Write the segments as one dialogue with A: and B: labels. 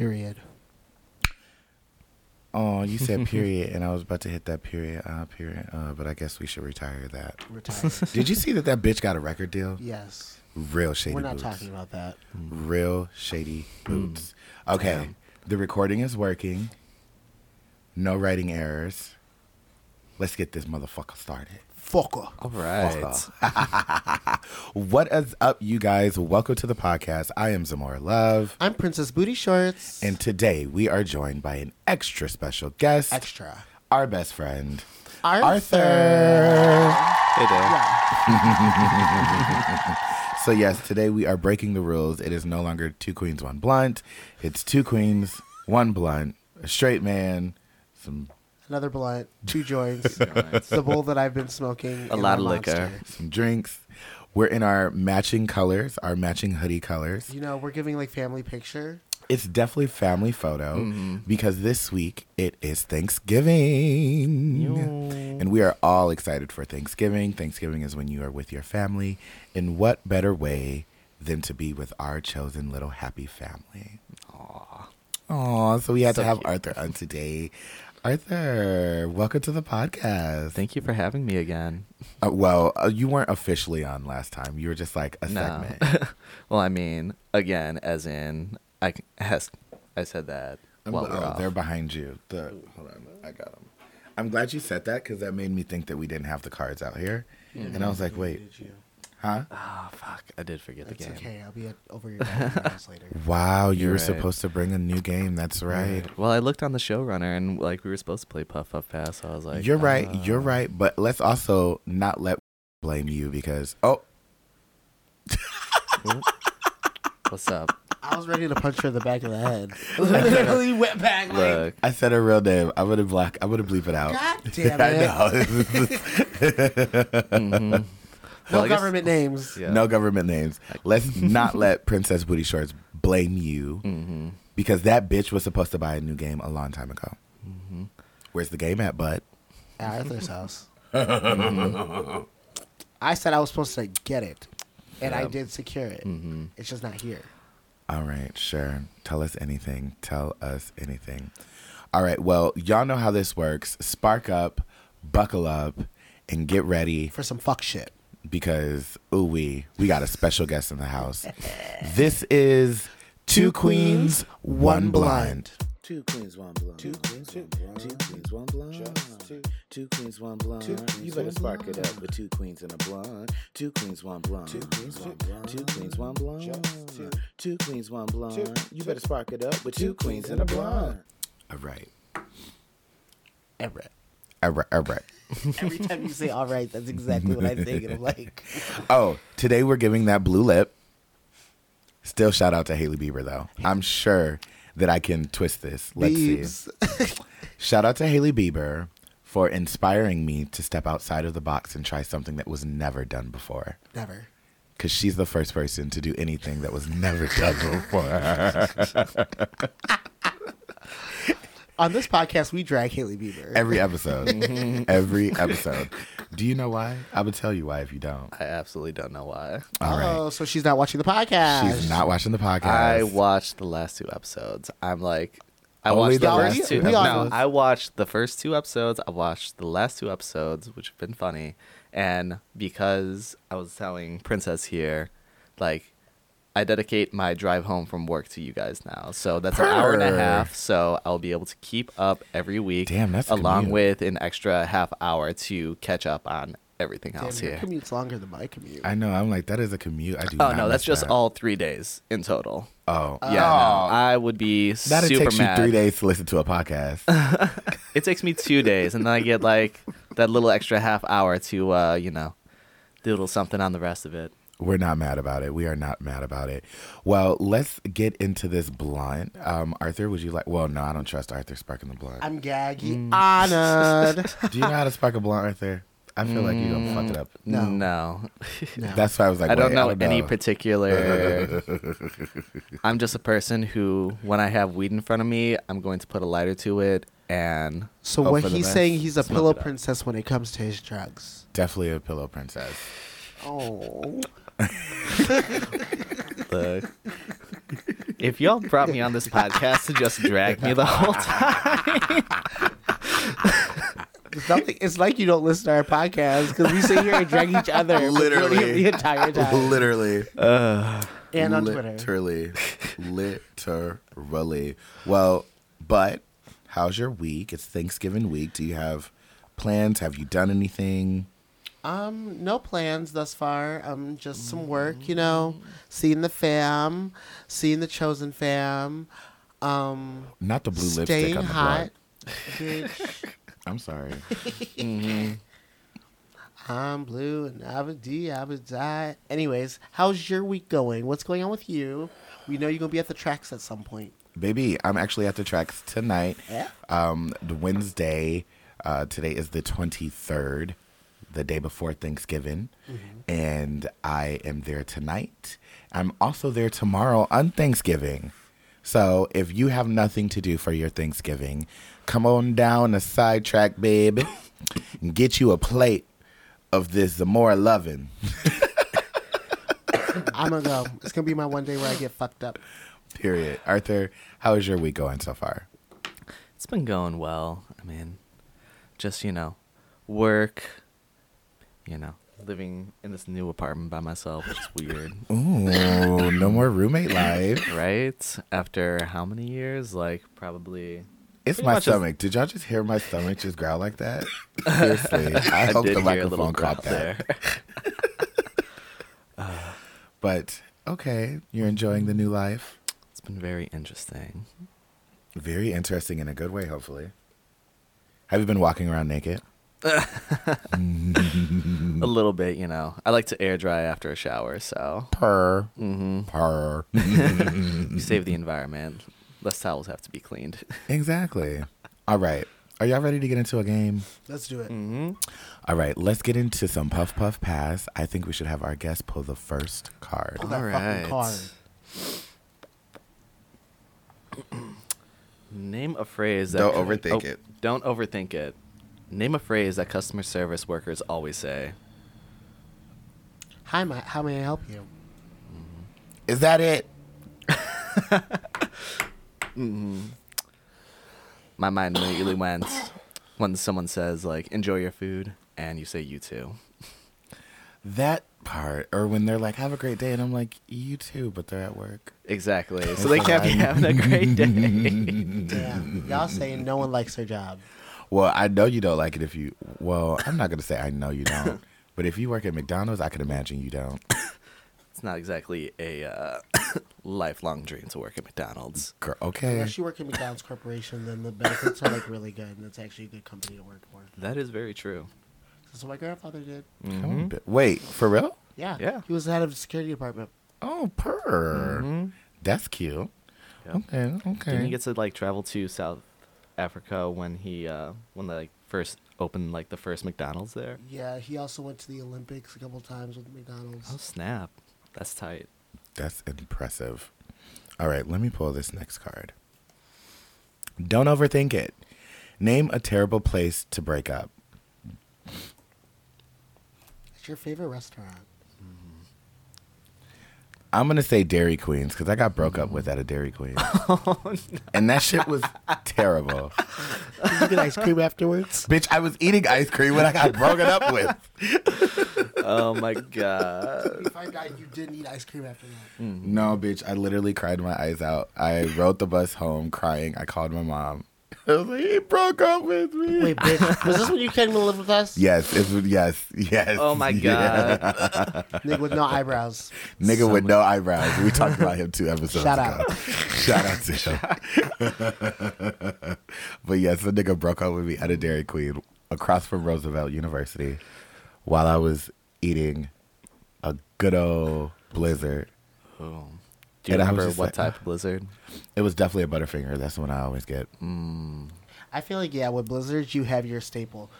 A: Period.
B: Oh, you said period, and I was about to hit that period, uh, period. Uh, but I guess we should retire that.
A: Retired.
B: Did you see that that bitch got a record deal?
A: yes.
B: Real shady
A: We're not
B: boots.
A: talking about that.
B: Real shady boots. Okay,
C: Damn.
B: the recording is working. No writing errors. Let's get this motherfucker started.
A: Fucker.
C: All right.
B: What is up, you guys? Welcome to the podcast. I am Zamora Love,
A: I'm Princess Booty Shorts.
B: and today we are joined by an extra special guest,
A: extra.
B: our best friend,
A: Arthur.
B: Arthur.
C: Hey there.
A: Yeah.
B: So yes, today we are breaking the rules. It is no longer two queens, one blunt. It's two queens, one blunt, a straight man, some
A: Another blunt, two joints. the bowl that I've been smoking.
C: A lot of liquor.
A: Monster.
B: some drinks. We're in our matching colors, our matching hoodie colors.
A: You know, we're giving like family picture.
B: It's definitely family photo
C: Mm-hmm.
B: because this week it is Thanksgiving. And we are all excited for Thanksgiving. Thanksgiving is when you are with your family. And what better way than to be with our chosen little happy family?
C: Aw.
B: Aw, so we had
C: So
B: to have
C: cute.
B: Arthur on today. Arthur, welcome to the podcast.
C: Thank you for having me again.
B: Uh, well, uh, you weren't officially on last time. You were just like a
C: No.
B: segment.
C: well, I mean, again, as in, I c- has I said that while
B: gl-
C: we're
B: oh,
C: off.
B: they're behind you. The hold on, I got them. I'm glad you said that because that made me think that we didn't have the cards out here, and I was like, wait,
A: Did you?
B: Huh?
C: Oh fuck! I did forget the
A: It's
C: game.
A: okay. I'll be at, over your house later.
B: Wow, you
C: You're
B: were
C: right.
B: supposed to bring a new game. That's right.
C: Well, I looked on the showrunner and like we were supposed to play Puff Puff Pass. So I was like,
B: you're right.
C: uh,
B: You're right. But let's also not let blame you because oh,
C: What's up?
A: I was ready to punch her in the back of the head. Literally went back like,
C: Look,
B: I said her real name. I'm gonna black. I'm gonna bleep it out.
A: God damn
B: I
A: it.
B: know.
C: mhm.
A: No
C: Well, I guess-
A: government names.
C: Yeah.
B: No government names. Let's not let Princess Booty Shorts blame you
C: Mhm.
B: because that bitch was supposed to buy a new game a long time ago.
C: Mm-hmm.
B: Where's the game at, bud?
A: At Arthur's house.
C: Mm-hmm.
A: I said I was supposed to get it, and I did secure it.
C: Mhm.
A: It's just not here.
B: All right, sure. Tell us anything. Tell us anything. All right, well, y'all know how this works. Spark up, buckle up, and get ready
A: For some fuck shit.
B: Because ooh we we got a special guest in the house. This is Two Queens, One Blunt.
D: Two queens, one blonde. Two queens, one blonde. Two queens, one blonde. Two, two queens, one blonde. you better spark it up with two queens and a blonde. Two queens, one blonde. Two queens, one blonde. Two queens, one blonde. Two, two queens, one blonde. you better spark it up with two queens and a blonde.
B: All right.
A: Everett.
B: All right, all right.
A: Every time you say all right, that's exactly what I think. And I'm like,
B: Oh, today we're giving that blue lip. Still shout out to Hailey Bieber though. I'm sure that I can twist this. Let's see. Shout out to Hailey Bieber for inspiring me to step outside of the box and try something that was never done before.
A: Never.
B: Because she's the first person to do anything that was never done before.
A: On this podcast, we drag Hailey Bieber.
B: Every episode. Mhm. Every episode. Do you know why? I would tell you why if you don't.
C: I absolutely don't know why.
B: All right.
A: Oh, so she's not watching the podcast.
B: She's not watching the podcast.
C: I watched the last two episodes. I'm like, I
B: Only
C: watched the
B: the
C: first
A: last
C: two.
A: two
C: No,
A: episodes?
C: I watched the first two episodes. I watched the last two episodes, which have been funny. And because I was telling Princess here, like, I dedicate my drive home from work to you guys now. So that's an hour and a half. So I'll be able to keep up every week.
B: Damn, that's
C: along
B: commute.
C: with an extra half hour to catch up on everything
A: Damn,
C: else
A: your
C: here.
A: commute's longer than my commute.
B: I know. I'm like, that is a commute. I do
C: Oh
B: not
C: no, that's just
B: that.
C: all three days in total.
B: Oh.
C: Yeah, no, I would be
B: That
C: super
B: takes
C: mad.
B: you three days to listen to a podcast.
C: It takes me two days, and then I get like that little extra half hour to, uh, you know, doodle something on the rest of it.
B: We're not mad about it. We are not mad about it. Well, let's get into this blunt. Um, Arthur, would you like? Well, no, I don't trust Arthur sparking the blunt.
A: I'm gaggy
C: Mm.
A: honored.
B: Do you know how to spark a blunt, Arthur? I feel like you're gonna fuck it up.
A: No.
C: no.
A: no.
B: That's why I was like,
C: I don't
B: wait,
C: know any particular. I'm just a person who, when I have weed in front of me, I'm going to put a lighter to it and.
A: so when he's
B: best.
A: saying he's a
C: Smoke
A: pillow princess when it comes to his drugs.
B: Definitely a pillow princess.
A: Oh.
C: The, If y'all brought me on this podcast to just drag me the whole time,
A: It's, nothing, it's like you don't listen to our podcast because we sit here and drag each other
B: Literally.
A: the entire time.
B: Literally.
A: And on Twitter.
B: Literally. Literally. Well, but how's your week? It's Thanksgiving week. Do you have plans? Have you done anything?
A: Um, no plans thus far. Um, just some work, you know, seeing the fam, seeing the chosen fam. Um,
B: Not the blue lipstick on the
A: hot. Bitch,
B: I'm sorry.
A: I'm blue and I would D, I would die. Anyways, how's your week going? What's going on with you? We know you're gonna be at the tracks at some point.
B: Baby, I'm actually at the tracks tonight.
A: Yeah.
B: Um, the Wednesday. Uh, today is the 23rd, the day before Thanksgiving, mm-hmm. and I am there tonight. I'm also there tomorrow on Thanksgiving. So if you have nothing to do for your Thanksgiving, come on down the sidetrack, babe, and get you a plate of this Zamora loving.
A: I'm gonna go. It's gonna be my one day where I get fucked up.
B: Period. Arthur, how is your week going so far?
C: it's been going well. I mean, just you know, work. You know, living in this new apartment by myself, which is weird,
B: Ooh, no more roommate life.
C: right? After how many years? Like probably.
B: It's my stomach. Did y'all just hear my stomach just growl like that? Seriously, I, hope the
C: hear a little
B: microphone caught that. But okay, you're enjoying the new life.
C: It's been very interesting.
B: Very interesting in a good way, hopefully. Have you been walking around naked?
C: A little bit, you know. I like to air dry after a shower, so
B: Purr,
C: hmm
B: purr.
C: you save the environment. Less towels have to be cleaned.
B: exactly. All right. Are y'all ready to get into a game?
A: Let's do it.
C: hmm
B: All right, let's get into some puff puff pass. I think we should have our guest pull the first card.
A: Pull that
C: All
A: fucking
C: right.
A: card.
C: Name a phrase that
B: Don't overthink
C: oh,
B: it.
C: Don't overthink it. Name a phrase that customer service workers always say.
A: Hi, ma- how may I help you?
B: Is that it? mm-hmm.
C: My mind immediately went when someone says like "enjoy your food" and you say "you too."
B: That part, or when they're like, "Have a great day," and I'm like, "You too," but they're at work.
C: Exactly. So they can't be having a great day.
A: Damn, y'all saying no one likes their job.
B: Well, I know you don't like it if you. Well, I'm not gonna say I know you don't, but if you work at McDonald's, I can imagine you don't.
C: it's not exactly a uh, lifelong dream to work at McDonald's.
B: Girl, okay.
A: Unless you work at McDonald's Corporation, then the benefits are like really good, and it's actually a good company to work for.
C: That is very true.
A: That's what my grandfather did.
B: Come on, bi- Wait, for real?
A: Yeah,
C: Yeah.
A: He was the head of the security department.
B: Oh, purr.
C: Mhm.
B: That's cute.
C: Yep.
B: Okay, okay.
C: Didn't he get to like travel to South Africa when he uh when they like first opened like the first McDonald's there?
A: Yeah, he also went to the Olympics a couple times with McDonald's.
C: Oh snap. That's tight.
B: That's impressive. All right, let me pull this next card. Don't overthink it. Name a terrible place to break up.
A: It's your favorite restaurant?
B: I'm gonna say Dairy Queens because I got broke up with at a Dairy Queen,
C: Oh,
B: and that shit was terrible.
A: Did you get ice cream afterwards?
B: Bitch, I was eating ice cream when I got broken up with.
C: oh my god.
A: you find out you didn't eat ice cream after that. Mm-hmm.
B: No, bitch, I literally cried my eyes out. I rode the bus home crying. I called my mom. I was like, he broke up with me.
A: Wait, bitch, was this when you came to live with us?
B: Yes, it was, yes, yes.
C: Oh my
B: yeah.
C: god.
A: Nigga with no eyebrows.
B: Nigga with no eyebrows. We talked about him two episodes
A: Shout
B: ago.
A: out.
B: Shout out to him. but yes, the nigga broke up with me at a Dairy Queen across from Roosevelt University while I was eating a good old blizzard.
C: Oh. Do you
B: And I was
C: remember what
B: like,
C: type of blizzard?
B: It was definitely a Butterfinger. That's the one I always get.
A: I feel like yeah, with blizzards you have your staple.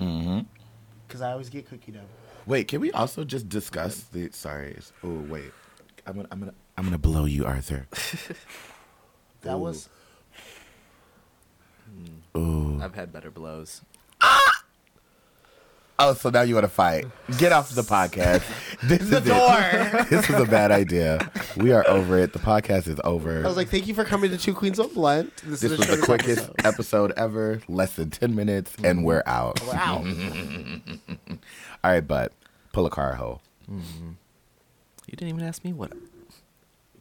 B: Mm-hmm.
A: Cause I always get cookie dough.
B: Wait, can we also just discuss the? Sorry. Oh wait, I'm gonna I'm gonna I'm gonna blow you, Arthur.
A: That
B: Ooh.
A: was
B: Ooh.
C: I've had better blows.
B: Oh, so now you want to fight? Get off the podcast. This
A: The
B: is
A: door.
B: It. This is a bad idea. We are over it. The podcast is over.
A: I was like, thank you for coming to Two Queens One Blunt. This,
B: this
A: is
B: was the quickest
A: episode.
B: episode ever. Less than ten minutes, and we're out.
A: Wow.
B: All right, but pull a car hole. Mm-hmm.
C: You didn't even ask me what.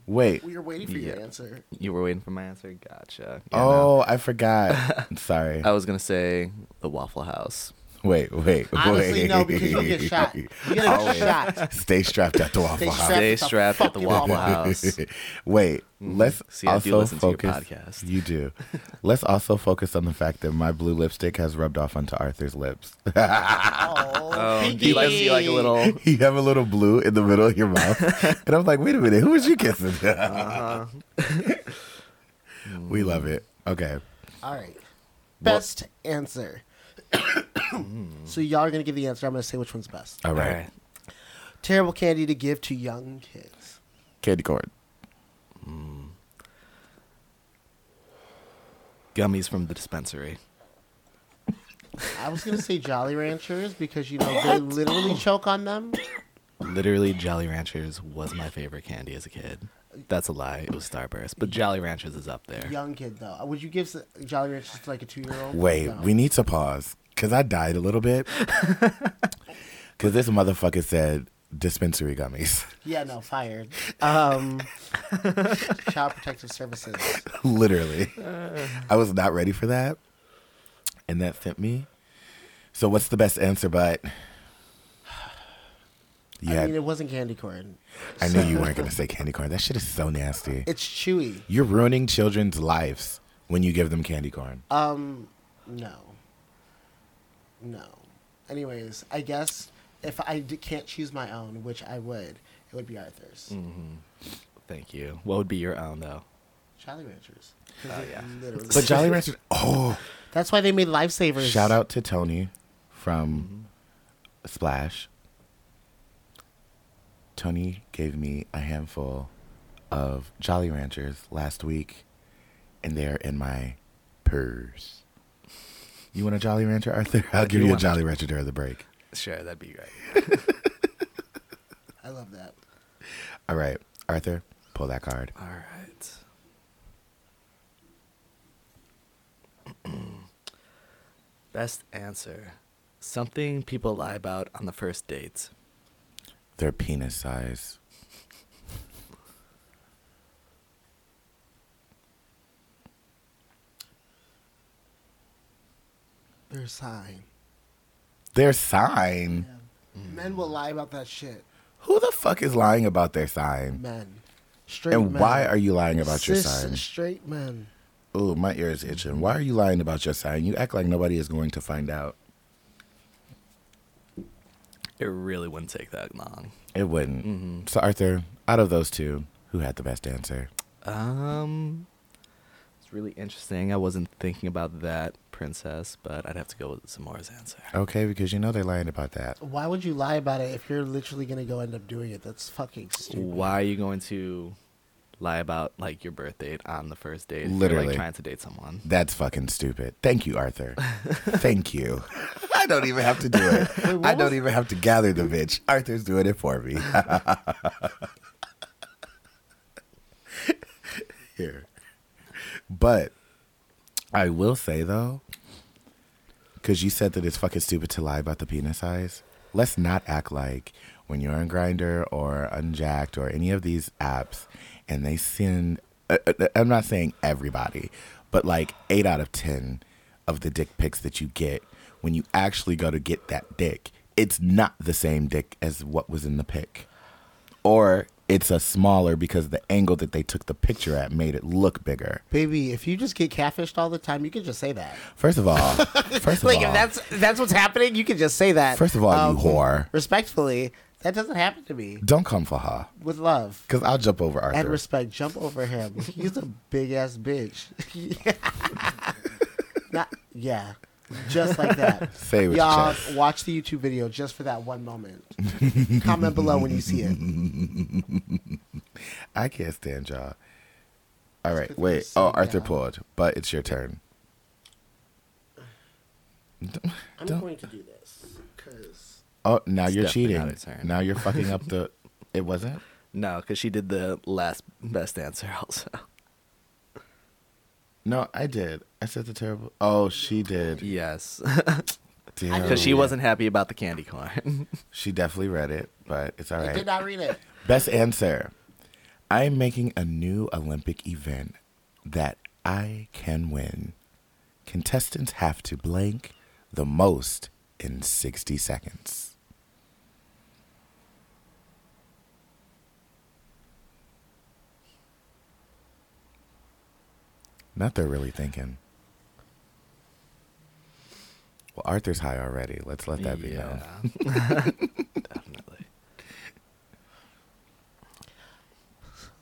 B: Wait.
A: we were waiting for your answer.
C: You were waiting for my answer. Gotcha. Yeah, no.
B: Oh, I forgot. Sorry.
C: I was gonna say the Waffle House.
B: Wait, wait,
A: Honestly,
B: wait.
A: no, because you'll get shot. You get
B: Always.
A: shot.
B: Stay strapped at the Waffle
A: Stay
B: House.
A: strapped.
C: Stay strapped at the Waffle
A: Waffle
C: House.
B: Wait, let's
C: Mm-hmm. See, I do
B: also
C: listen to your
B: focus.
C: podcast.
B: You do. let's also focus on the fact that my blue lipstick has rubbed off onto Arthur's lips.
A: Oh,
C: Oh, do you like see like a little?
B: you have a little blue in the middle of your mouth, and I'm like, wait a minute, who was you kissing?
C: Uh-huh.
B: we love it. Okay,
A: All right. Best answer. so y'all are gonna give the answer. I'm gonna say which one's best.
B: all right.
A: Terrible candy to give to young kids.
B: Candy corn. Mm.
C: Gummies from the dispensary.
A: I was gonna say Jolly Ranchers because you know they literally choke on them.
C: Literally, Jolly Ranchers was my favorite candy as a kid. That's a lie. It was Starburst, but Jolly Ranchers is up there.
A: Young kid though, would you give s- Jolly Ranchers to like a two year old?
B: Wait, we need to pause because I died a little bit because this motherfucker said dispensary gummies.
A: Yeah, no, fired. Um, Child Protective Services.
B: Literally. I was not ready for that. And that sent me. So what's the best answer, but yeah, I
A: mean, it wasn't candy corn.
B: I knew you weren't gonna say candy corn. That shit is so nasty.
A: It's chewy.
B: You're ruining children's lives when you give them candy corn.
A: Um, no, no. Anyways, I guess if I d- can't choose my own, which I would, it would be Arthur's.
C: Mm. Thank you. What would be your own though?
A: Jolly Ranchers.
C: Oh,
A: it
C: yeah.
B: But Jolly Ranchers. Oh,
A: That's why they made lifesavers.
B: shout out to Tony from Splash. Tony gave me a handful of Jolly Ranchers last week, and they're in my purse. You want a Jolly Rancher, Arthur? I'll give
C: do
B: you a
C: a
B: Jolly Rancher during the break.
C: Sure, that'd be great.
A: I love that.
B: All right, Arthur, pull that card.
C: All right. Best answer. Something people lie about on the first dates.
B: Their penis size.
A: Their sign.
B: Their sign.
A: Men will lie about that shit.
B: Who the fuck is lying about their sign?
A: Men. Straight
B: And
A: men.
B: why are you lying about your
A: Cis
B: sign?
A: Straight men.
B: Oh, my ear is itching. Why are you lying about your sign? You act like nobody is going to find out.
C: It really wouldn't take that long.
B: It wouldn't.
C: Mhm.
B: So, Arthur, out of those two, who had the best answer?
C: Um, it's really interesting. I wasn't thinking about that princess, but I'd have to go with Zamora's answer.
B: Okay, because you know they're lying about that.
A: Why would you lie about it if you're literally gonna go end up doing it? That's fucking stupid.
C: Why are you going to lie about like your birth date on the first date? if you're,
B: Literally.
C: like trying to date someone.
B: That's fucking stupid. Thank you, Arthur. Thank you. I don't even have to do it.
A: what
B: I don't
A: was-
B: even have to gather the bitch. Arthur's doing it for me. Here. But I will say though, because you said that it's fucking stupid to lie about the penis size. Let's not act like when you're on Grindr or Unjacked or any of these apps, and they send. Uh, uh, I'm not saying everybody, but like eight out of ten of the dick pics that you get when you actually go to get that dick, it's not the same dick as what was in the pic, or it's a smaller because the angle that they took the picture at made it look bigger.
A: Baby, if you just get catfished all the time, you can just say that.
B: First of all, first of
A: like
B: all,
A: if that's that's what's happening, you can just say that. Um,
B: First of all, you whore.
A: Respectfully, that doesn't happen to me.
B: don't come for her.
A: With love
B: Because I'll jump over Arthur.
A: and respect, jump over him. He's a big ass bitch. Not, yeah, just like that.
B: Say it with
A: Y'all
B: chest.
A: watch the YouTube video just for that one moment. Comment below when you see it.
B: I can't stand y'all. All right,
A: put the
B: wait. Oh, Arthur
A: down.
B: pulled, but it's your turn.
A: I'm
B: Don't-
A: going to do this Cause
B: Oh, now
C: It's
B: you're
C: definitely not
B: cheating.
C: turn.
B: Now you're fucking up the. It wasn't.
C: No, because she did the last best answer also.
B: No, I did. I said the terrible. Oh, she did.
C: Yes,
B: Damn.
C: because she wasn't happy about the candy corn.
B: She definitely read it, but it's all right.
A: I did not read it.
B: Best answer. I am making a new Olympic event that I can win. Contestants have to blank the most in 60 seconds. Not they're really thinking. Well, Arthur's high already. Let's let that be known.
C: definitely.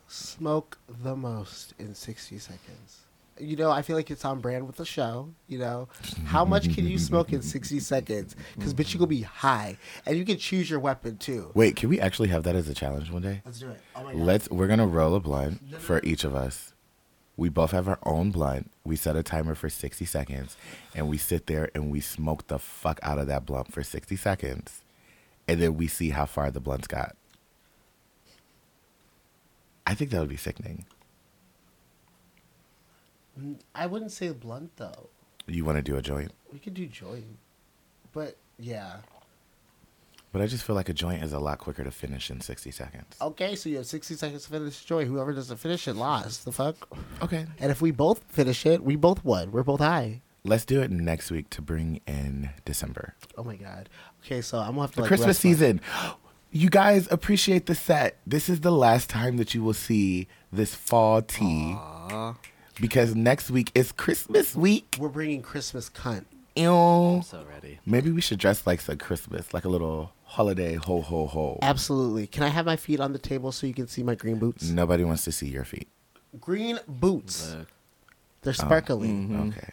A: Smoke the most in 60 seconds. You know, I feel like it's on brand with the show. You know, how much can you smoke in 60 seconds? Because, bitch, you gonna be high. And you can choose your weapon, too.
B: Wait, can we actually have that as a challenge one day?
A: Let's do it. Oh, my God.
B: Let's. We're gonna roll a blunt for each of us. We both have our own blunt. We set a timer for sixty seconds, and we sit there and we smoke the fuck out of that blunt for sixty seconds, and then we see how far the blunts got. I think that would be sickening.
A: Mm, I wouldn't say blunt, though.
B: You want to do a joint,
A: We could do joint. But, yeah.
B: But I just feel like a joint is a lot quicker to finish in sixty seconds.
A: Okay, so you have 60 seconds to finish the joint. Whoever doesn't finish it lost. The fuck?
B: Okay,
A: And if we both finish it, we both won. We're both high.
B: let's do it next week to bring in December.
A: Oh, my God. Okay, so I'm gonna have to,
B: the
A: like,
B: Christmas season. You guys appreciate the set. This is the last time that you will see this fall tea
C: Aw,
B: because next week is Christmas week.
A: We're bringing Christmas cunt.
B: Ew.
C: I'm so ready.
B: Maybe we should dress like some Christmas, like a little holiday ho ho ho.
A: Absolutely. Can I have my feet on the table so you can see my green boots?
B: Nobody wants to see your feet.
A: Green boots.
C: Look,
A: They're sparkly.
C: mhm.
B: Okay.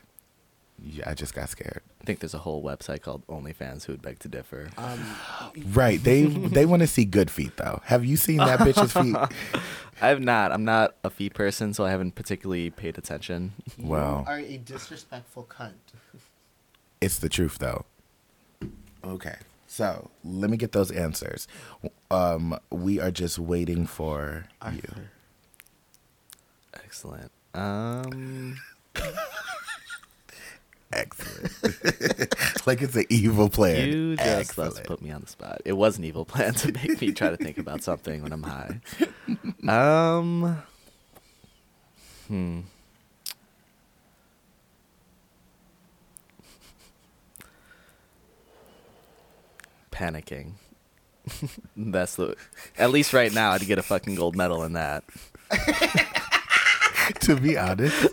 B: Yeah, I just got scared.
C: I think there's a whole website called OnlyFans who would beg to differ.
A: Um,
B: Right. They they want to see good feet though. Have you seen that bitch's feet?
C: I have not. I'm not a feet person, so I haven't particularly paid attention.
B: Well,
A: you are a disrespectful cunt.
B: It's the truth, though. Okay, so let me get those answers. Um, we are just waiting for you.
C: Excellent. Um,
B: Excellent. like it's an evil plan.
C: you just put me on the spot. It was an evil plan to make me try to think about something when I'm high. Um, hmm. Panicking. That's the. At least right now, I'd get a fucking gold medal in that.
B: to be honest,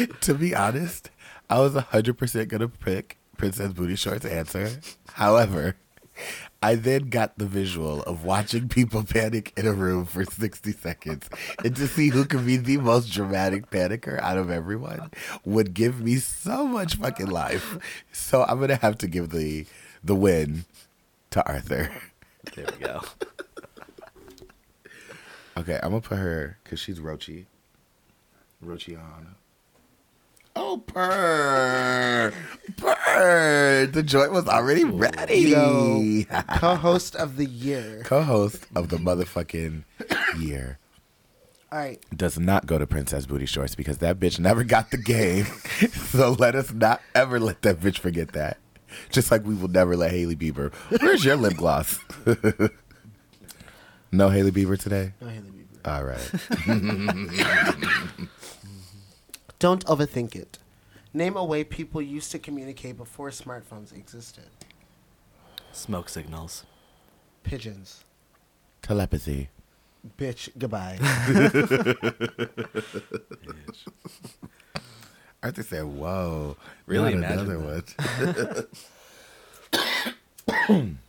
B: to be honest, I was hundred percent gonna pick Princess Booty Shorts answer. However, I then got the visual of watching people panic in a room for sixty seconds, and to see who could be the most dramatic panicker out of everyone would give me so much fucking life. So I'm gonna have to give the the win to Arthur.
C: There we go.
B: Okay, I'm gonna put her because she's Rochi. Rochi on. Oh, purr, purr. The joint was already ready.
A: Co-host of the year.
B: Co-host of the motherfucking year
A: All right.
B: does not go to Princess Booty Shorts because that bitch never got the game. so let us not ever let that bitch forget that. Just like we will never let Hailey Bieber. Where's your lip gloss? no Hailey Bieber today.
A: No, Hailey Bieber.
B: All right.
A: Don't overthink it. Name a way people used to communicate before smartphones existed.
C: Smoke signals.
A: Pigeons.
B: Telepathy.
A: Bitch, goodbye.
B: Arthur said, "Whoa,
C: Really
B: not
C: imagine
B: another one."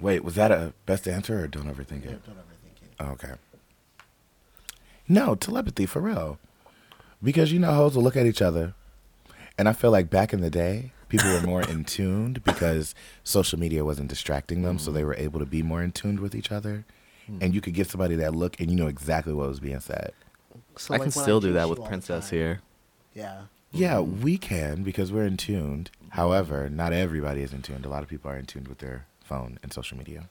B: Wait, was that a best answer or don't overthink
A: Yeah,
B: it?
A: don't overthink it.
B: Oh, okay. No, telepathy for real. Because you know hoes will look at each other. And I feel like back in the day, people were more in tuned because social media wasn't distracting them, so they mm. were able to be more in tuned with each other. Hmm. And you could give somebody that look and you know exactly what was being said.
A: So,
C: I
A: like,
C: can
A: when
C: still do that with
A: all the
C: Princess
A: time-
C: here.
A: Yeah.
B: Yeah, mm-hmm. we can because we're in tuned. Mm-hmm. However, not everybody is in tuned. A lot of people are in tuned with their phone and social media.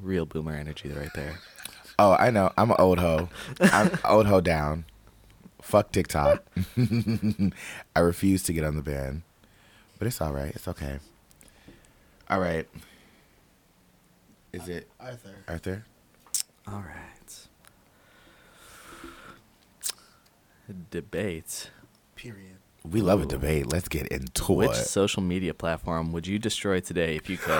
C: Real boomer energy right there.
B: Oh, I know. I'm an old hoe. I'm old hoe down. Fuck TikTok. I refuse to get on the ban. But it's all right. It's okay. All right. Is it
A: Arthur.
B: Arthur?
C: All right. Debate.
A: Period.
B: We love a debate. Let's get into
C: Which
B: it.
C: social media platform would you destroy today if you could?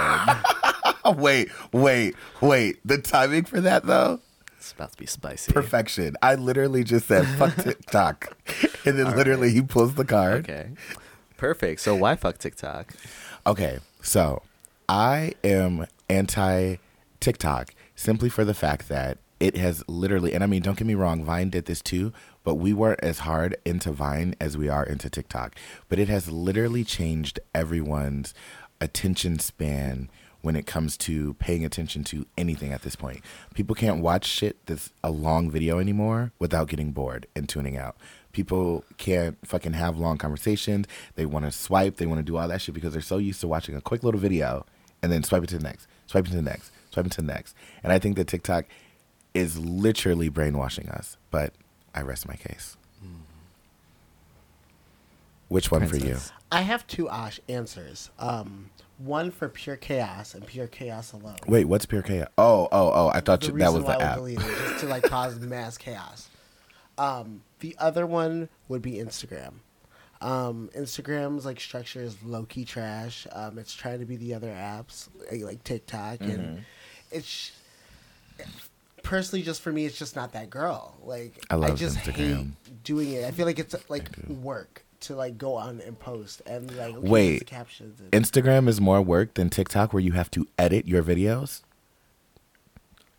B: Wait, wait, wait. The timing for that though?
C: It's about to be spicy.
B: Perfection. I literally just said fuck TikTok. And then literally he pulls the card.
C: Okay. Perfect. So why fuck TikTok?
B: Okay, so I am anti TikTok simply for the fact that it has literally, and I mean, don't get me wrong, Vine did this too, but we weren't as hard into Vine as we are into TikTok. But it has literally changed everyone's attention span when it comes to paying attention to anything at this point. People can't watch shit that's a long video anymore without getting bored and tuning out. People can't fucking have long conversations. They want to swipe, they want to do all that shit because they're so used to watching a quick little video and then swipe it to the next, swipe it to the next, swipe it to the next. And I think that TikTok is literally brainwashing us. But I rest my case. Which one for you?
A: I have two Ash answers. Um, one for pure chaos and pure chaos alone.
B: Wait, what's pure chaos? Oh, oh, oh! I thought
A: the
B: you, that was
A: why
B: the
A: I
B: app.
A: it, just to like cause mass chaos. Um, the other one would be Instagram. Um, Instagram's like structure is low key trash. Um, it's trying to be the other apps like, like TikTok,
B: Mm-hmm.
A: and it's personally just for me, it's just not that girl. Like
B: I love
A: just
B: Instagram.
A: hate doing it. I feel like it's like work to like go on and post and like okay,
B: Wait.
A: the captions. And,
B: Instagram is more work than TikTok, where you have to edit your videos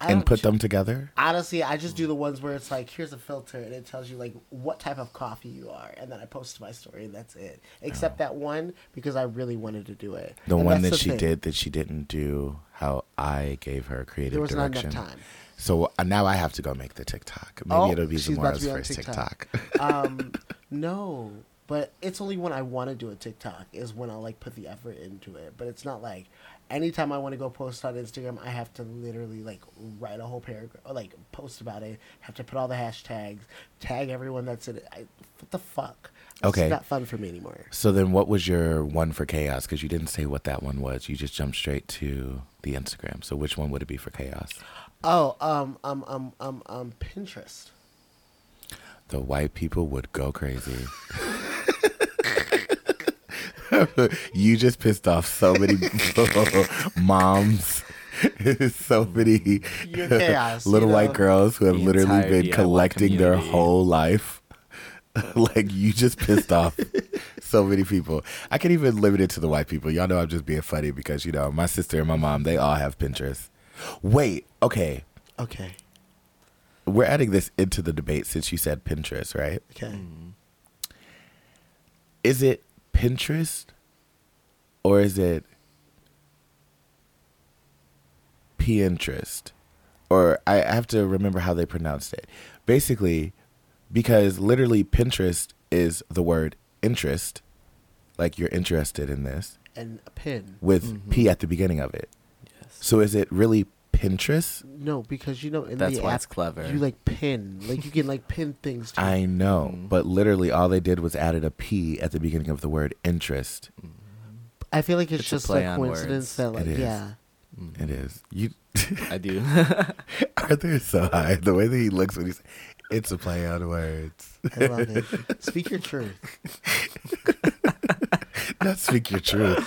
B: and put them together.
A: Honestly, I just do the ones where it's like, here's a filter, and it tells you like what type of coffee you are, and then I post my story, and that's it. Except that one because I really wanted to do it.
B: The
A: And
B: one that
A: the
B: she
A: thing.
B: did that she didn't do how I gave her creative
A: There was not enough
B: direction.
A: time.
B: So uh, now I have to go make the TikTok. Maybe
A: Oh,
B: it'll be
A: to
B: tomorrow's
A: be
B: first
A: TikTok.
B: TikTok.
A: um, no, but it's only when I want to do a TikTok is when I like put the effort into it. But it's not like anytime I want to go post on Instagram, I have to literally like write a whole paragraph or like post about it. Have to put all the hashtags, tag everyone that's in it. I, what the fuck? It's
B: Okay.
A: not fun for me anymore.
B: so then, what was your one for chaos? Because you didn't say what that one was. You just jumped straight to the Instagram. So which one would it be for chaos?
A: Oh, um, um, um, um, um, Pinterest.
B: The white people would go crazy. you just pissed off so many moms, so many
A: You're you
B: little
A: know?
B: white girls who have
C: The
B: literally
C: entire
B: been
C: DIY
B: collecting their whole life. like you just pissed off so many people. I can even limit it to the white people. Y'all know I'm just being funny because you know my sister and my mom they all have Pinterest. Wait, okay,
A: Okay.
B: we're adding this into the debate since you said Pinterest, right?
A: Okay. Mm.
B: Is it Pinterest or is it Pinterest? Or I have to remember how they pronounced it. Basically, because literally Pinterest is the word interest, like you're interested in this,
A: And a pin.
B: with mm-hmm. P at the beginning of it.
C: Yes.
B: So is it really Pinterest?
A: No, because you know in
C: That's
A: the
C: why
A: app
C: it's clever.
A: you like pin, like you can like pin things. To
B: I know,
C: Mm.
B: but literally all they did was added a P at the beginning of the word interest. Mm-hmm.
A: I feel like it's,
C: It's a
A: just
C: play
A: a
C: on
A: coincidence
C: words.
A: that like
B: It is.
A: yeah. Mm-hmm.
B: It is. You
C: I do.
B: Arthur is so high. The way that he looks when he's, it's a play on words.
A: I love it. Speak your truth.
B: Not speak your truth,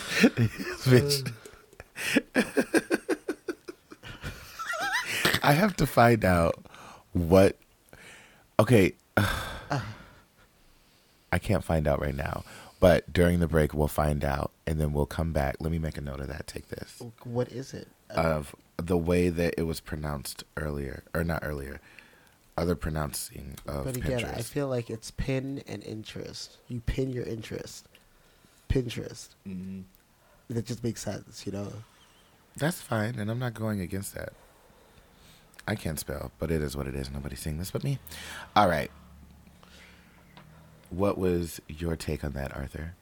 B: bitch. I have to find out what. Okay, I can't find out right now, but during the break we'll find out, and then we'll come back. Let me make a note of that. Take this
A: What is it?
B: of the way that it was pronounced earlier, or not earlier, other pronouncing of
A: but again,
B: Pinterest.
A: I feel like it's pin and interest. You pin your interest. Pinterest.
C: Mhm.
A: That just makes sense, you know.
B: That's fine, and I'm not going against that. I can't spell, but it is what it is. Nobody's seeing this but me. All right. What was your take on that, Arthur?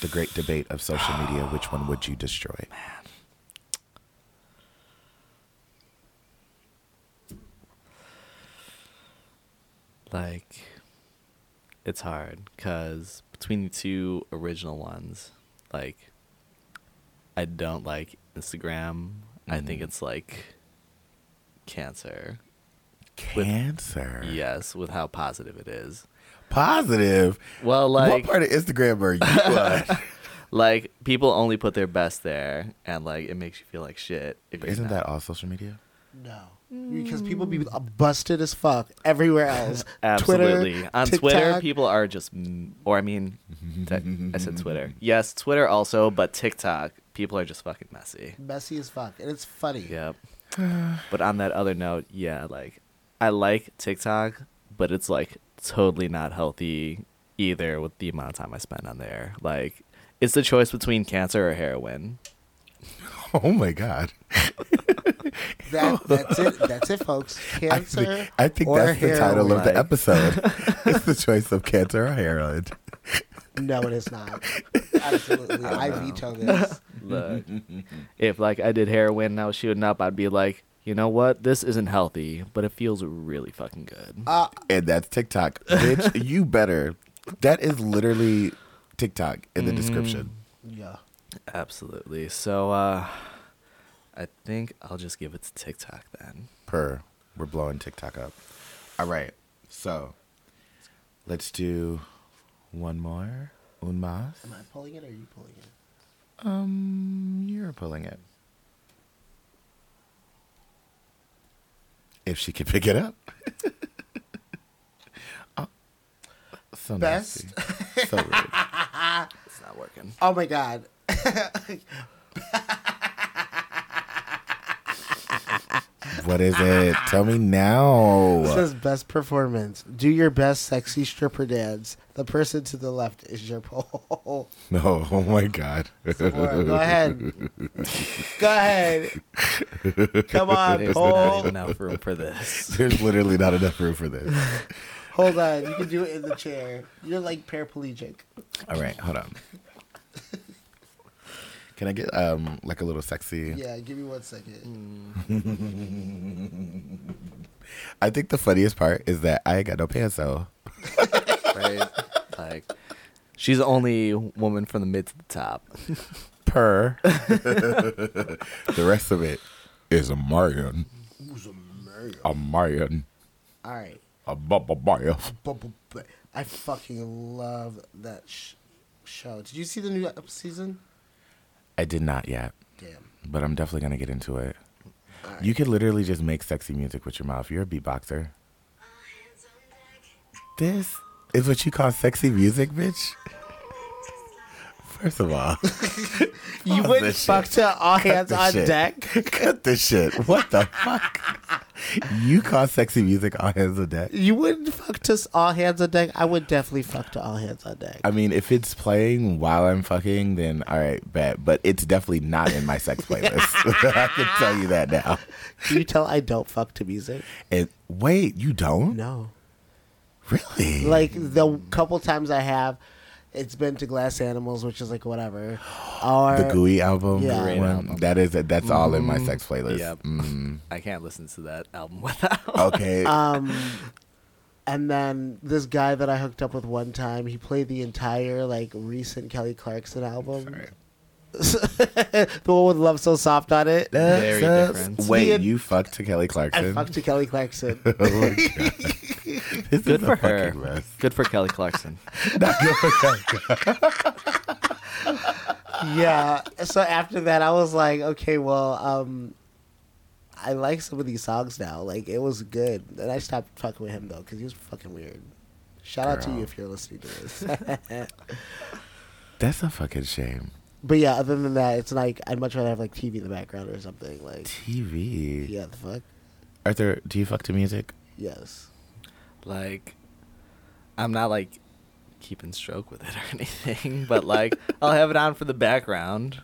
B: The great debate of social media. Which one would you destroy?
C: Like, it's hard because between the two original ones, like, I don't like Instagram. I think
B: Mhm.
C: it's like cancer. With-
B: Cancer.
C: Yes, with how positive it is.
B: Positive.
C: Well, like,
B: what part of Instagram are you on?
C: like people only put their best there, and like it makes you feel like shit. If
B: Isn't
C: not.
B: that all social media?
A: No. Because people be busted as fuck everywhere else.
C: Absolutely.
A: Twitter,
C: On Twitter, people are just, or I mean, I said Twitter. Yes, Twitter also, but TikTok, people are just fucking messy.
A: messy as fuck, and it's funny.
C: Yep. but on that other note, yeah, like I like TikTok, but it's like totally not healthy either with the amount of time I spend on there. Like it's the choice between cancer or heroin.
B: Oh my god.
A: That, that's it. That's it, folks.
B: I
A: Cancer.
B: think, I think
A: or
B: that's the title of the episode. it's the choice of cancer or heroin.
A: No, it is not. Absolutely, I,
C: know.
A: veto this.
C: Look, if like I did heroin and I was shooting up, I'd be like, you know what? This isn't healthy, but it feels really fucking good.
A: Uh,
B: And that's TikTok. Bitch, you better. That is literally TikTok in the
C: Mhm.
B: description.
A: yeah.
C: Absolutely. So uh I think I'll just give it to TikTok then.
B: Per. We're blowing TikTok up. All right. So let's do one more. Un más.
A: Am I pulling it or are you pulling it?
B: Um, you're pulling it. If she can pick it up. oh, so
A: Best.
B: nasty. So rude.
C: It's not working.
A: Oh my god.
B: What is it? Tell me now.
A: It says best performance. Do your best sexy stripper dance. The person to the left is your pole.
B: No, oh, oh my god.
A: Laura, go ahead. Go ahead. Come on,
C: There's not
A: pole.
C: even enough room for this.
B: There's literally not enough room for this.
A: Hold on. You can do it in the chair. You're like paraplegic.
B: All right, hold on. Can I get um like a little sexy?
A: Yeah, give me one second.
B: I think the funniest part is that I ain't got no pants so
C: Right? like she's the only woman from the mid to the top.
B: per. the rest of it is a Marion. Who's a Marion. A Marion.
A: All right.
B: A Bubba Mario.
A: Bu- bu- bu- I fucking love that sh- show. Did you see the new ep- season?
B: I did not yet,
A: Damn.
B: but I'm definitely gonna get into it.
A: All right.
B: You could literally just make sexy music with your mouth. You're a beatboxer. Oh, this is what you call sexy music, bitch? First of all,
A: you wouldn't fuck
B: shit.
A: to all hands on
B: shit.
A: deck.
B: cut this shit. What the fuck? You call sexy music all hands on deck?
A: You wouldn't fuck to all hands on deck. I would definitely fuck to all hands on deck.
B: I mean, if it's playing while I'm fucking, then all right, bet. But it's definitely not in my sex playlist. I can tell you that now.
A: Can you tell I don't fuck to music?
B: And wait, you don't?
A: No.
B: Really?
A: Like the couple times I have, it's been to Glass Animals, which is like whatever. Or
B: the Gooey album.
A: Yeah.
C: Great
B: one?
C: album.
B: That is that's all in my sex playlist.
C: Yep.
B: Mm.
C: I can't listen to that album without.
B: Okay.
A: Um, and then this guy that I hooked up with one time, he played the entire like recent Kelly Clarkson album,
B: Sorry.
A: The one with "Love So Soft" on it.
C: Very
B: That's us.
C: different.
B: Wait,
A: Me and-
B: you fucked to Kelly
A: I
B: Clarkson?
A: fucked to Kelly Clarkson.
B: oh my god. This
C: Good
B: is
C: for
B: a
C: her.
B: fucking mess.
C: Good for Kelly Clarkson.
B: Not good for Kelly.
A: yeah. So after that, I was like, okay, well, um, I like some of these songs now. Like it was good, and I stopped fucking with him though because he was fucking weird. Shout out to
B: Girl.
A: you if you're listening to this.
B: That's a fucking shame.
A: But yeah, other than that, it's like I'd much rather have like TV in the background or something. Like
B: TV.
A: yeah, the fuck.
B: Arthur, do you fuck to music?
A: Yes.
C: Like, I'm not like keeping stroke with it or anything, but like I'll have it on for the background.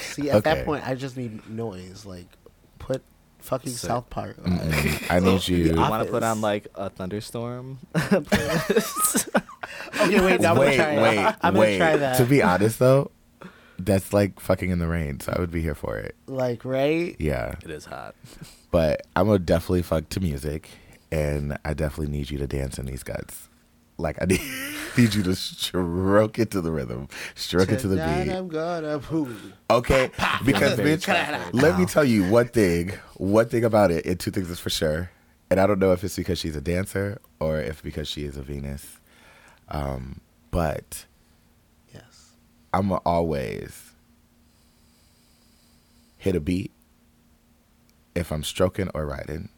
A: See, at
B: Okay.
A: that point, I just need noise. Like, put fucking
C: Sick.
A: South Park. on.
B: Mm-mm. I need you.
C: You want to put on like a thunderstorm playlist?
A: Okay, wait, now I'm
B: wait,
A: gonna try
B: wait.
A: I'm
B: wait.
A: gonna try that.
B: To be honest, though, that's like fucking in the rain, so I would be here for it.
A: like, right?
B: Yeah,
C: It is hot.
B: but I'm gonna definitely fuck to music, and I definitely need you to dance in these guts. Like I need, need you to stroke it to the rhythm, stroke it to the beat.
A: I'm gonna poo.
B: Okay, because bitch, let me tell you one thing. One thing about it, and two things is for sure. And I don't know if it's because she's a dancer or if because she is a Venus. Um, but
A: Yes.
B: I'm to always hit a beat if I'm stroking or riding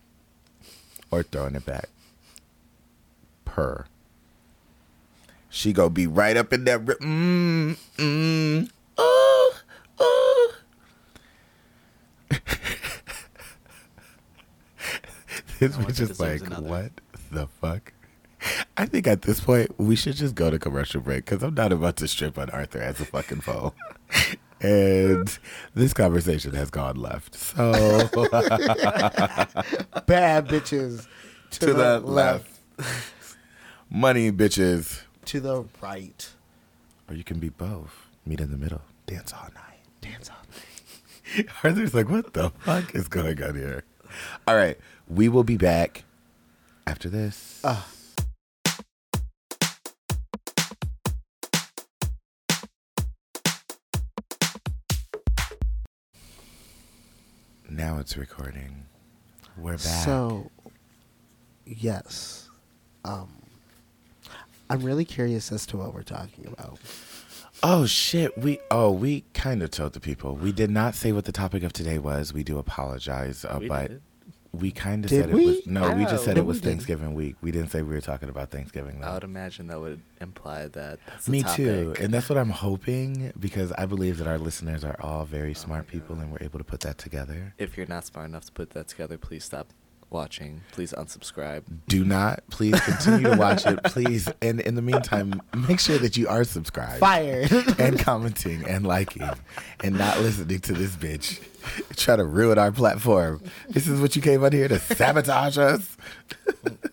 B: or throwing it back. Per. She gonna be right up in that. ri- Mm, mm, oh, oh. this bitch is like, what the fuck? I think at this point we should just go to commercial break because I'm not about to strip on Arthur as a fucking foe. and this conversation has gone left. So
A: Bad bitches to,
B: to the left, money bitches,
A: To the right.
B: or you can be both. Meet in the middle. Dance all night. Dance all night. Arthur's like, what the fuck is going on here? All right, we will be back after this.
A: Ah.
B: Now it's recording. We're back.
A: So, yes. Um, I'm really curious as to what we're talking about.
B: Oh shit, we oh we kind of told the people. We did not say what the topic of today was. We do apologize, uh,
C: We
B: but
C: did.
B: We kind of
A: Did
B: said it was no. We just said
A: No,
B: it was
A: we.
B: Thanksgiving week. We didn't say we were talking about Thanksgiving.
C: I would imagine that would imply that. That's
B: Me
C: topic.
B: too, and that's what I'm hoping because I believe that our listeners are all very smart people and we're able to put that together.
C: If you're not smart enough to put that together, please stop watching. Please unsubscribe.
B: Do not, please continue to watch it, please. And in the meantime, make sure that you are subscribed.
A: Fired.
B: and commenting and liking and not listening to this bitch try to ruin our platform. This is what you came out here to sabotage us.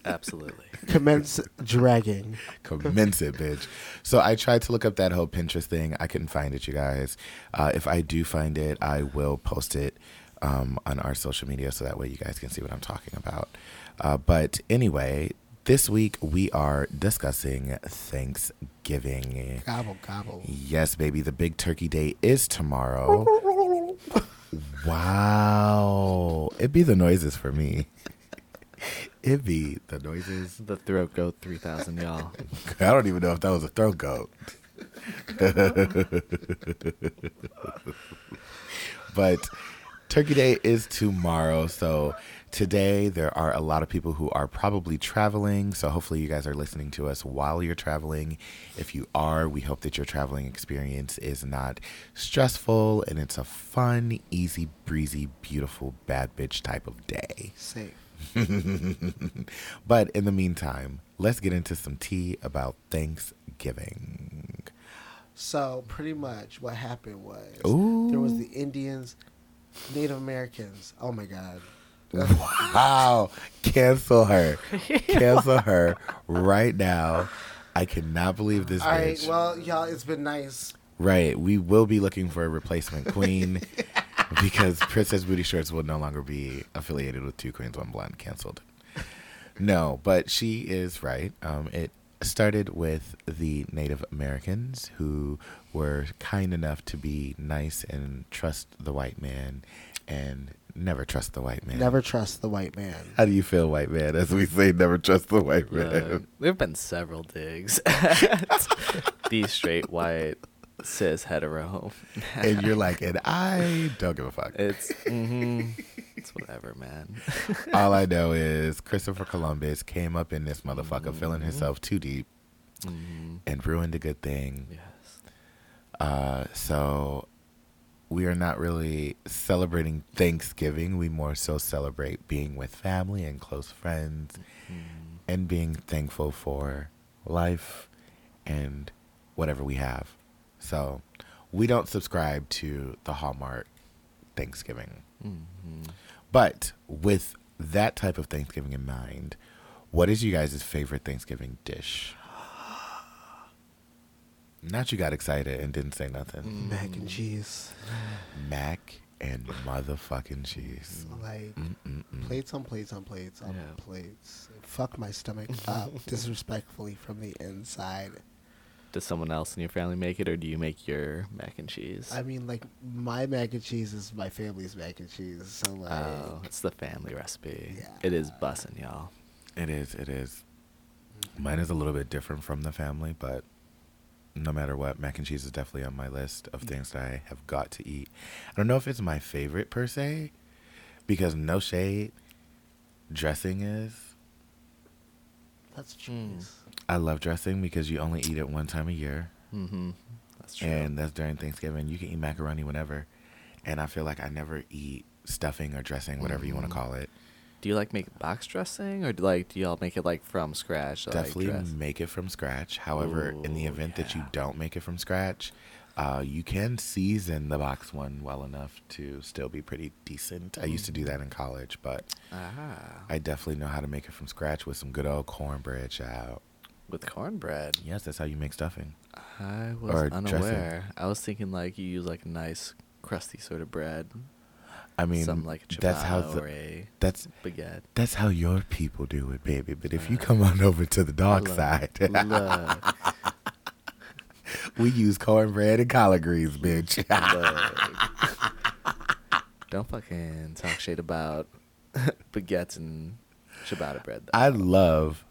C: Absolutely.
A: Commence dragging.
B: Commence it, bitch. So I tried to look up that whole Pinterest thing. I couldn't find it, you guys. Uh, if I do find it, I will post it um, on our social media so that way you guys can see what I'm talking about. Uh, but anyway, this week we are discussing Thanksgiving.
A: Gobble, gobble.
B: Yes, baby. The big turkey day is tomorrow. wow. It'd be the noises for me. It'd be the noises.
C: The throat goat 3000, y'all.
B: I don't even know if that was a throat goat. but Turkey Day is tomorrow. So today there are a lot of people who are probably traveling. So hopefully you guys are listening to us while you're traveling. If you are, we hope that your traveling experience is not stressful and it's a fun, easy, breezy, beautiful, bad bitch type of day.
A: Safe.
B: but in the meantime, let's get into some tea about Thanksgiving.
A: So pretty much what happened was
B: Ooh.
A: there was the Indians, Native Americans. Oh my God.
B: Wow. Cancel her. Cancel her right now. I cannot believe this
A: All right,
B: bitch.
A: well, y'all, it's been nice.
B: right. We will be looking for a replacement queen because Princess Booty Shorts will no longer be affiliated with Two Queens, One Blunt. Canceled. No, but she is right. Um, it started with the Native Americans who were kind enough to be nice and trust the white man and never trust the white man.
A: Never trust the white man.
B: How do you feel, white man? As we say, never trust the white
C: Uh,
B: man.
C: there have been several digs at the straight white cis hetero.
B: and you're like, and I don't give a fuck.
C: It's hmm it's whatever, man.
B: All I know is Christopher Columbus came up in this motherfucker feeling
C: Mhm.
B: himself too deep
C: Mhm.
B: and ruined a good thing.
C: Yes.
B: Uh, so we are not really celebrating Thanksgiving. We more so celebrate being with family and close friends
C: Mhm.
B: and being thankful for life and whatever we have. So we don't subscribe to the Hallmark Thanksgiving.
C: Mhm.
B: But with that type of Thanksgiving in mind, what is you guys' favorite Thanksgiving dish? Not you got excited and didn't say nothing.
C: Mm.
A: Mac and cheese.
B: Mac and motherfucking cheese.
A: Like
B: Mm-mm-mm.
A: plates on plates on plates on
C: Yeah.
A: plates. Fuck my stomach up disrespectfully from the inside.
C: Does someone else in your family make it, or do you make your mac and cheese?
A: I mean, like my mac and cheese is my family's mac and cheese. So like,
C: oh, it's the family recipe.
A: Yeah.
C: It is bussin', y'all.
B: It is. It is. Mine is a little bit different from the family, but no matter what, mac and cheese is definitely on my list of things that I have got to eat. I don't know if it's my favorite per se, because no shade, dressing is.
A: that's
C: Mm.
A: cheese.
B: I love dressing because you only eat it one time a year,
C: Mm-hmm. That's true.
B: and that's during Thanksgiving. You can eat macaroni whenever, and I feel like I never eat stuffing or dressing, whatever you want to call it.
C: do you like make box dressing, or do, like do y'all make it like from scratch?
B: Definitely
C: dress?
B: make it from scratch. However, in the
C: Ooh,
B: event that you don't make it from scratch, uh, you can season the box one well enough to still be pretty decent. I used to do that in college, but
C: Ah,
B: I definitely know how to make it from scratch with some good old cornbread, child.
C: With cornbread.
B: Yes, that's how you make stuffing.
C: I was
B: Or dressing.
C: unaware. I was thinking like you use like a nice crusty sort of bread,
B: I mean,
C: some like a
B: that's how
C: ciabatta
B: the,
C: or a
B: that's
C: baguette.
B: that's how your people do it, baby. But if you
C: Uh,
B: come on over to the dark
C: Look,
B: side,
C: look,
B: we use cornbread and collard greens, bitch.
C: Don't fucking talk shit about baguettes and ciabatta bread. Though.
B: I love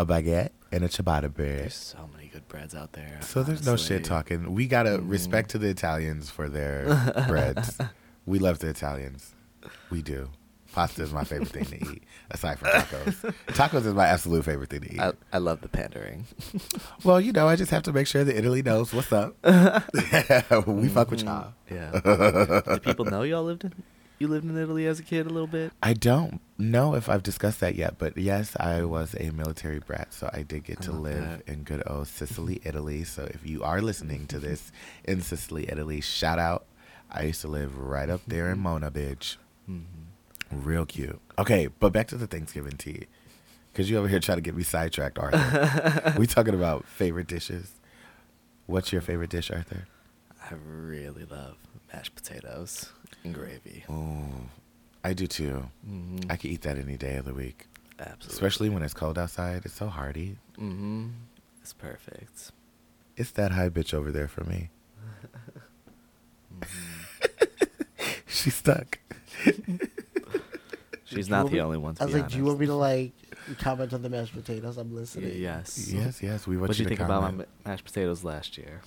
B: a baguette and a ciabatta bread.
C: There's so many good breads out there.
B: So there's no shit talking. We gotta
C: Mm.
B: respect to the Italians for their breads. We love the Italians. We do. Pasta is my favorite thing to eat, aside from tacos. Tacos is my absolute favorite thing to eat.
C: I, I love the pandering.
B: well, you know, I just have to make sure that Italy knows what's up. we fuck with y'all.
C: Yeah. Do people know y'all lived in you lived in Italy as a kid a little bit?
B: I don't know if I've discussed that yet, but yes, I was a military brat, so I did get
C: I
B: to live
C: that.
B: in good old Sicily, Italy. So if you are listening to this in Sicily, Italy, shout out. I used to live right up there in Mona, bitch.
C: Mm-hmm.
B: Real cute. Okay, but back to the Thanksgiving tea. Because you over here trying to get me sidetracked, Arthur. we talking about favorite dishes. What's your favorite dish, Arthur?
C: I really love mashed potatoes and gravy.
B: Oh, I do too.
C: Mm-hmm.
B: I could eat that any day of the week.
C: Absolutely.
B: Especially when it's cold outside. It's so hearty.
C: Mm-hmm. It's perfect.
B: It's that high bitch over there for me.
C: Mhm.
B: She's stuck.
C: She's
A: you
C: not the
A: me-
C: only one. To
A: I was
C: be
A: like, do you want me to like comment on the mashed potatoes? I'm
C: Y-
A: listening.
C: yes.
B: Yes, yes. We want
C: What do
B: you
C: you
B: to
C: think about my mashed potatoes last year?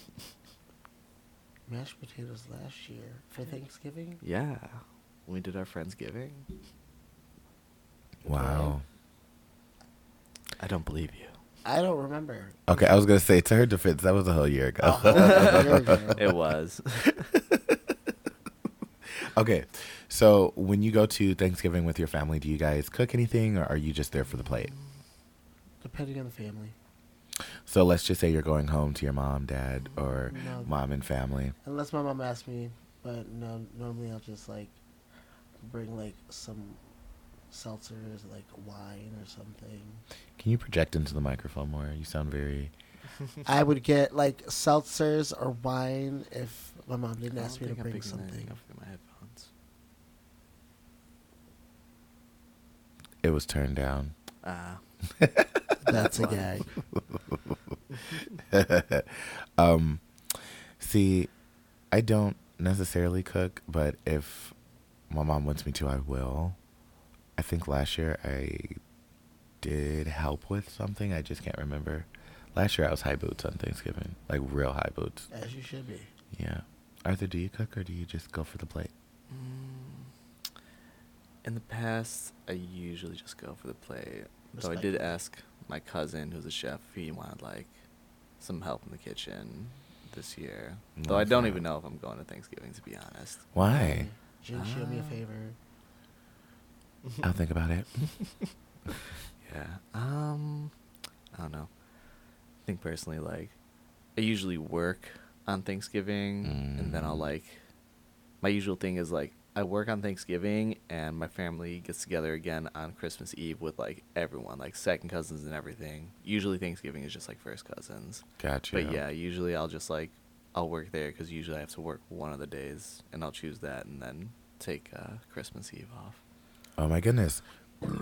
A: Mashed potatoes last year for Thanksgiving.
C: Yeah, when we did our friendsgiving.
B: Wow.
C: I don't believe you.
A: I don't remember.
B: Okay, I was gonna say to her defense, that was a whole year ago.
A: A whole year ago.
C: It was.
B: okay, so when you go to Thanksgiving with your family, do you guys cook anything, or are you just there for the plate?
A: Depending on the family.
B: So let's just say you're going home to your mom, dad, or
A: No.
B: mom and family.
A: Unless my mom asks me, but no, normally I'll just like bring like some seltzers, like wine or something.
B: Can you project into the microphone more? You sound very.
A: I would get like seltzers or wine if my mom didn't ask me to
C: think I'm
A: bring something.
C: up through my headphones.
B: It was turned down.
C: Ah,
A: That's a gag.
B: um, see, I don't necessarily cook, but if my mom wants me to, I will. I think last year I did help with something. I just can't remember. Last year I was high boots on Thanksgiving, like real high boots.
A: As you should be.
B: Yeah. Arthur, do you cook or do you just go for the plate?
C: Mm, in the past, I usually just go for the plate. Though I did ask my cousin, who's a chef, if he wanted like some help in the kitchen this year. Though I don't
B: that.
C: even know if I'm going to Thanksgiving, to be honest.
B: Why?
A: Jen, show me a
C: Ah.
A: favor.
B: I'll think about it.
C: Yeah. Um, I don't know. I think personally, like, I usually work on Thanksgiving, and then I'll
B: Mm.
C: like. My usual thing is like I work on Thanksgiving, and my family gets together again on Christmas Eve with like everyone, like second cousins and everything. Usually Thanksgiving is just like first cousins.
B: Gotcha.
C: But yeah, usually I'll just like I'll work there because usually I have to work one of the days, and I'll choose that, and then take uh, Christmas Eve off.
B: Oh my goodness. it was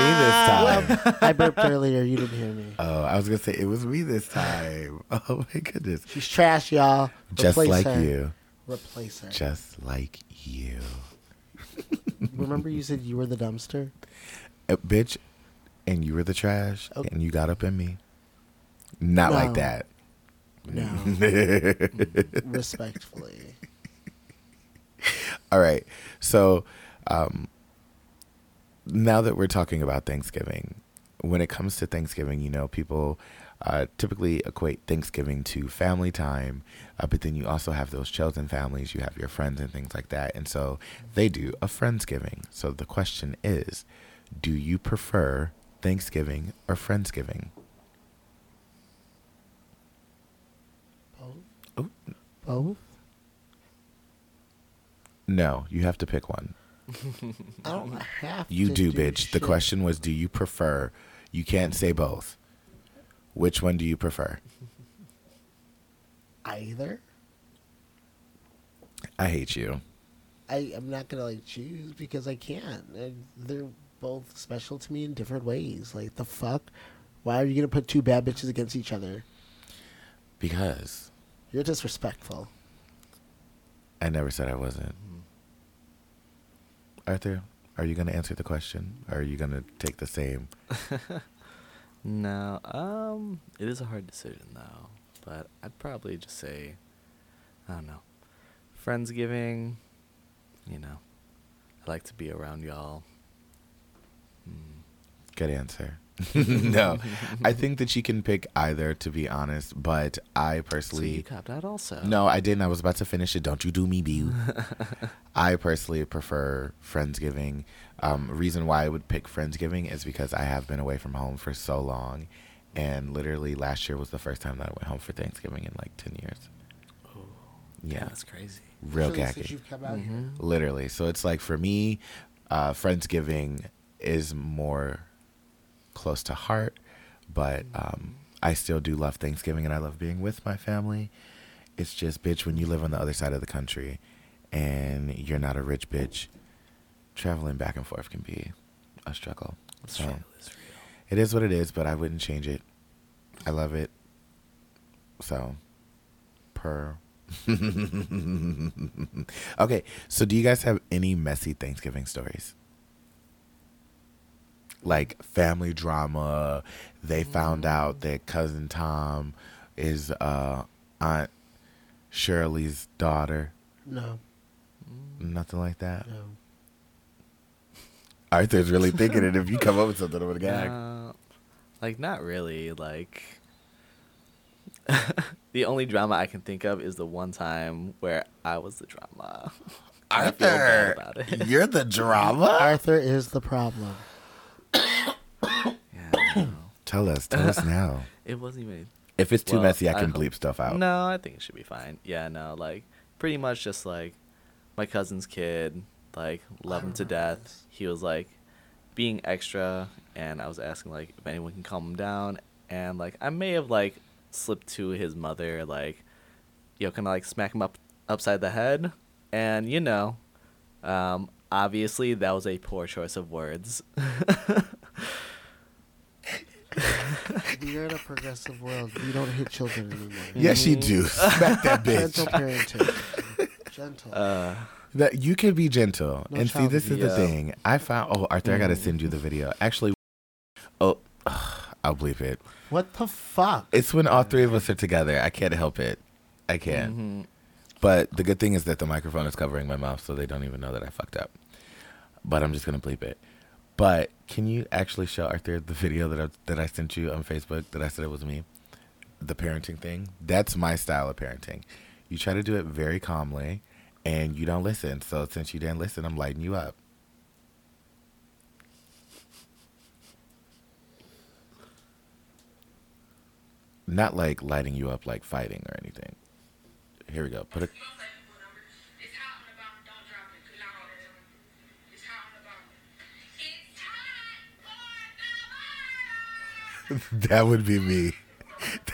B: me this time.
A: I burped earlier. You didn't hear me.
B: Oh, I was gonna say it was me this time. Oh my goodness.
A: She's trash, y'all.
B: Just
A: Replace
B: like
A: her.
B: you.
A: Replace her.
B: Just like you.
A: Remember you said you were the dumpster?
B: Uh, bitch, and you were the trash,
A: Okay.
B: and you got up in me. Not like that.
A: No. Respectfully.
B: All right. So, um, now that we're talking about Thanksgiving, when it comes to Thanksgiving, you know, people uh, typically equate Thanksgiving to family time, uh, but then you also have those chosen families, you have your friends and things like that. And so they do a Friendsgiving. So the question is do you prefer Thanksgiving or Friendsgiving?
A: Both?
B: Oh.
A: Both?
B: No, you have to pick one.
A: I don't have
B: You do, bitch. The question was, do you prefer? You can't say both. Which one do you prefer?
A: Either?
B: I hate you.
A: I, I'm not gonna like choose because I can't. Uh, They're both special to me in different ways. Like the fuck? Why are you gonna put two bad bitches against each other?
B: Because
A: You're disrespectful.
B: I never said I wasn't. Arthur, are you going to answer the question? Or are you going to take the same?
C: No, um, it is a hard decision though. But I'd probably just say, I don't know, friendsgiving. You know, I like to be around y'all. Hmm.
B: Good answer. no, I think that you can pick either, to be honest. But I
C: So
B: personally.
C: you copped out also.
B: No, I didn't. I was about to finish it. Don't you do me, boo. I personally prefer Friendsgiving. Um, reason why I would pick Friendsgiving is because I have been away from home for so long. And literally last year was the first time that I went home for Thanksgiving in like 10 years.
C: Oh,
B: Yeah.
C: that's crazy.
B: Real
A: Really, since
B: gacky.
A: you've come out here?
C: Mhm.
B: Literally. So it's like for me, uh, Friendsgiving is more close to heart, but um, I still do love Thanksgiving and I love being with my family. It's just, bitch, when you live on the other side of the country and you're not a rich bitch, traveling back and forth can be a struggle. So it is what it is, but I wouldn't change it. I love it. So, per. okay, so do you guys have any messy Thanksgiving stories? Like family drama. They found out that cousin Tom is uh, Aunt Shirley's daughter.
A: No,
B: Nothing like that.
A: no.
B: Arthur's really thinking it. If you come up with something, I'm gonna gag.
C: Uh, like not really. Like the only drama I can think of is the one time where I was the drama. I feel bad about it.
B: you're the drama.
A: Arthur is the problem.
C: I.
B: Tell us. Tell us now.
C: it wasn't even.
B: If it's too
C: Well,
B: messy, I
C: I
B: can
C: hope-
B: bleep stuff out.
C: No, I think it should be fine. Yeah, no, like pretty much just like my cousin's kid, like love him to death.
A: this.
C: He was like being extra, and I was asking like if anyone can calm him down, and like I may have like slipped to his mother, like you know, kind of like smack him up upside the head, and you know, um, obviously that was a poor choice of words.
A: We are in a progressive world. We don't hit children anymore.
B: Yes, you do. Smack that bitch.
A: Gentle
B: bitch.
A: parenting. Gentle.
C: uh,
B: That you can be gentle.
A: No
B: and see,
A: child
B: this is the
C: abuse.
B: thing. I found. Oh, Arthur, I gotta send you the video. Actually, oh, I'll bleep it.
A: what the fuck?
B: It's when all three of us are together. I can't help it. I can't.
C: mhm.
B: But the good thing is that the microphone is covering my mouth, so they don't even know that I fucked up. But I'm just gonna bleep it. But can you actually show Arthur the video that I, that I sent you on Facebook that I said it was me? The parenting thing. That's my style of parenting. You try to do it very calmly, and you don't listen. So since you didn't listen, I'm lighting you up. Not like lighting you up like fighting or anything. Here we go. Put it. that would be me.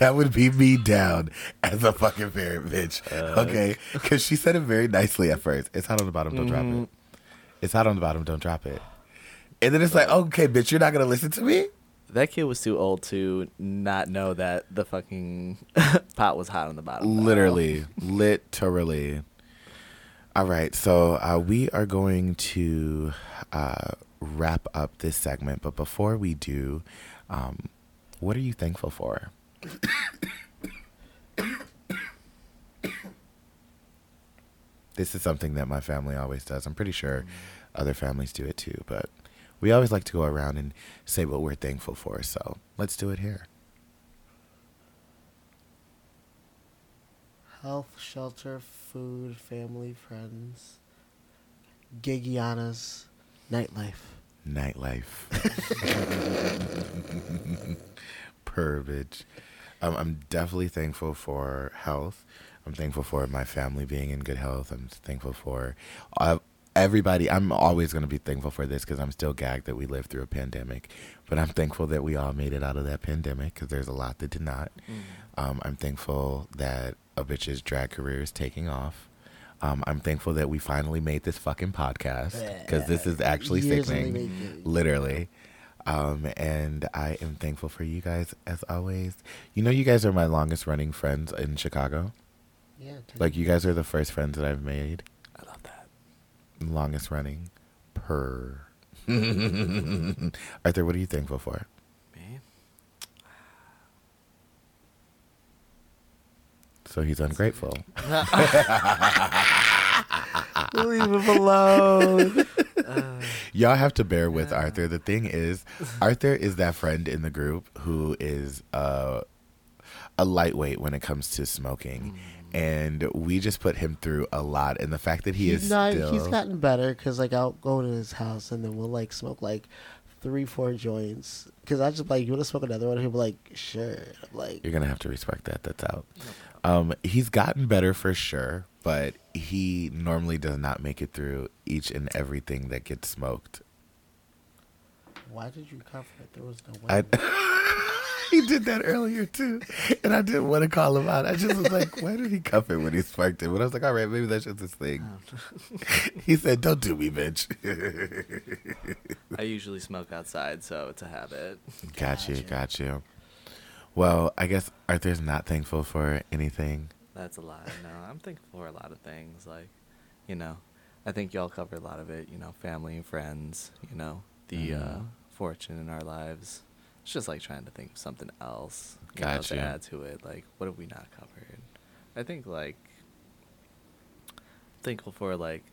B: That would be me down as a fucking parent, bitch. okay, because she said it very nicely at first. It's hot on the bottom, don't drop it. It's hot on the bottom, don't drop it. And then it's like, okay, bitch, you're not gonna listen to me.
C: That kid was too old to not know that the fucking pot was hot on the bottom.
B: Literally, literally. All right, so uh, we are going to uh, wrap up this segment, but before we do, um, what are you thankful for? this is something that my family always does. I'm pretty sure other families do it too, but we always like to go around and say what we're thankful for. So let's do it here.
A: Health, shelter, food, family, friends, gigianas, nightlife.
B: Nightlife. Purvage. Um, I'm definitely thankful for health. I'm thankful for my family being in good health. I'm thankful for uh, everybody. I'm always going to be thankful for this because I'm still gagged that we lived through a pandemic. But I'm thankful that we all made it out of that pandemic because there's a lot that did not. Um, I'm thankful that a bitch's drag career is taking off. Um, I'm thankful that we finally made this fucking podcast because this is actually
A: Years
B: sickening, literally. Um, and I am thankful for you guys as always. You know, you guys are my longest running friends in Chicago.
A: Yeah.
B: Like, you guys are the first friends that I've made,
C: I love that.
B: longest running. Per. Arthur, what are you thankful for? So he's ungrateful.
A: Leave him alone.
B: Y'all have to bear with Arthur. The thing is, Arthur is that friend in the group who is uh, a lightweight when it comes to smoking, and we just put him through a lot. And the fact that he
A: he's
B: is
A: not.
B: still
A: He's gotten better because like I'll go to his house and then we'll like smoke like three, four joints. Because I just like you want to smoke another one. He'll be like, sure. I'm like,
B: You're gonna have to respect that. That's out. Um, he's gotten better for sure, but he normally does not make it through each and everything that gets smoked.
A: why did you cover it? There was no way.
B: I, he did that earlier too, and I didn't want to call him out. I just was like, "Why did he cuff it when he sparked it?" But I was like, "All right, maybe that's just his thing." he said, "Don't do me, bitch."
C: I usually smoke outside, so it's a habit.
B: got you,
A: Gotcha.
B: Well, I guess Arthur's not thankful for anything.
C: That's a lot. No, I'm thankful for a lot of things. Like, you know, I think y'all covered a lot of it. You know, family and friends. You know, the uh,
B: Mhm.
C: fortune in our lives. It's just like trying to think of something else. You know,
B: Gotcha.
C: to add to it. Like, what have we not covered? I think like thankful for like,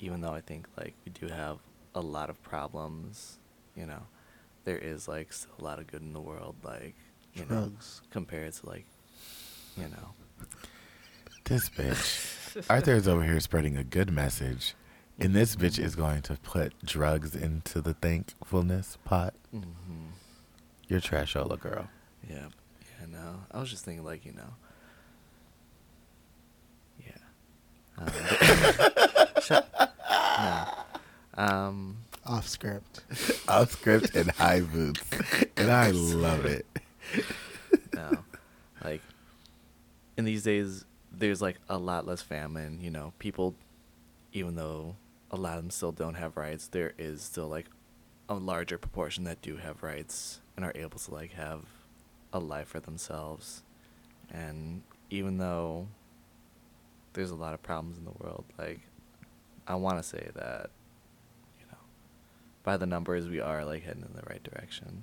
C: even though I think like we do have a lot of problems. You know, there is like still a lot of good in the world. Like, you know,
A: Drugs.
C: compared to like, you know.
B: This bitch, Arthur is over here spreading a good message, and this bitch is going to put drugs into the thankfulness pot.
C: Mm-hmm.
B: You're trashola, girl.
C: Yeah, yeah, no. I was just thinking, like, you know. Yeah. Um, shut. No. Um,
A: Off script.
B: Off script and high boots, and I love it.
C: no. Like, in these days, there's, like, a lot less famine. You know, people, even though a lot of them still don't have rights, there is still, like, a larger proportion that do have rights and are able to, like, have a life for themselves. And even though there's a lot of problems in the world, like, I want to say that, you know, by the numbers, we are, like, heading in the right direction.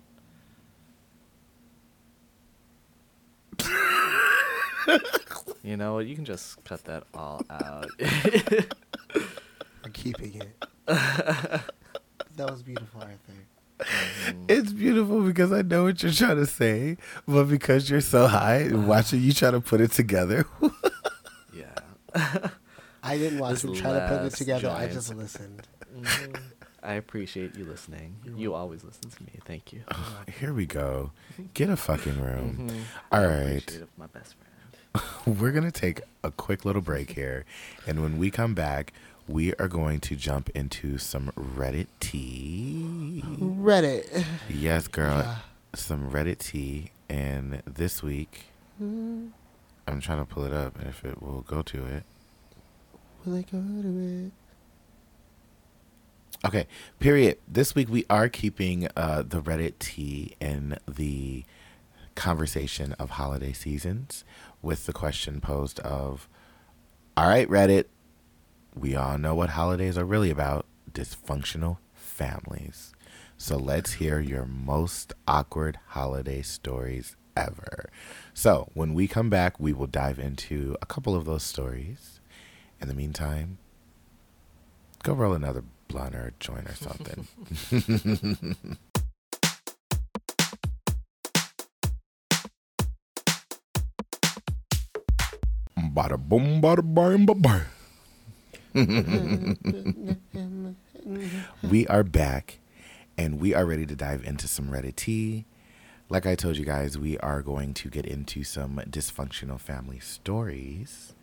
C: You know what? You can just cut that all out.
A: I'm keeping it. that was beautiful, Arthur.
C: Mhm.
B: It's beautiful because I know what you're trying to say, but because you're so high and watching you try to put it together.
C: yeah.
A: I didn't watch
C: This
A: him try to put it
C: last
A: together. I just listened.
C: Mhm. I appreciate you listening.
A: You're
C: You
A: welcome.
C: always listen to me. Thank you.
B: Here we go. Get a fucking room.
C: Mhm.
B: All
C: I
B: right.
C: my best friend.
B: We're going to take a quick little break here. And when we come back, we are going to jump into some Reddit tea.
A: Reddit.
B: Yes, girl.
A: Yeah.
B: some Reddit tea, and this week
A: Mm,
B: I'm trying to pull it up and if it will go to it.
A: will I go to it?
B: Okay, period. This week we are keeping uh, the Reddit tea in the conversation of holiday seasons with the question posed of, all right, Reddit, we all know what holidays are really about dysfunctional families. So let's hear your most awkward holiday stories ever. So when we come back, we will dive into a couple of those stories. In the meantime, go roll another blunt or joint or something. bada boom, bada bang, ba bang. we are back and we are ready to dive into some Reddit tea. Like I told you guys, we are going to get into some dysfunctional family stories.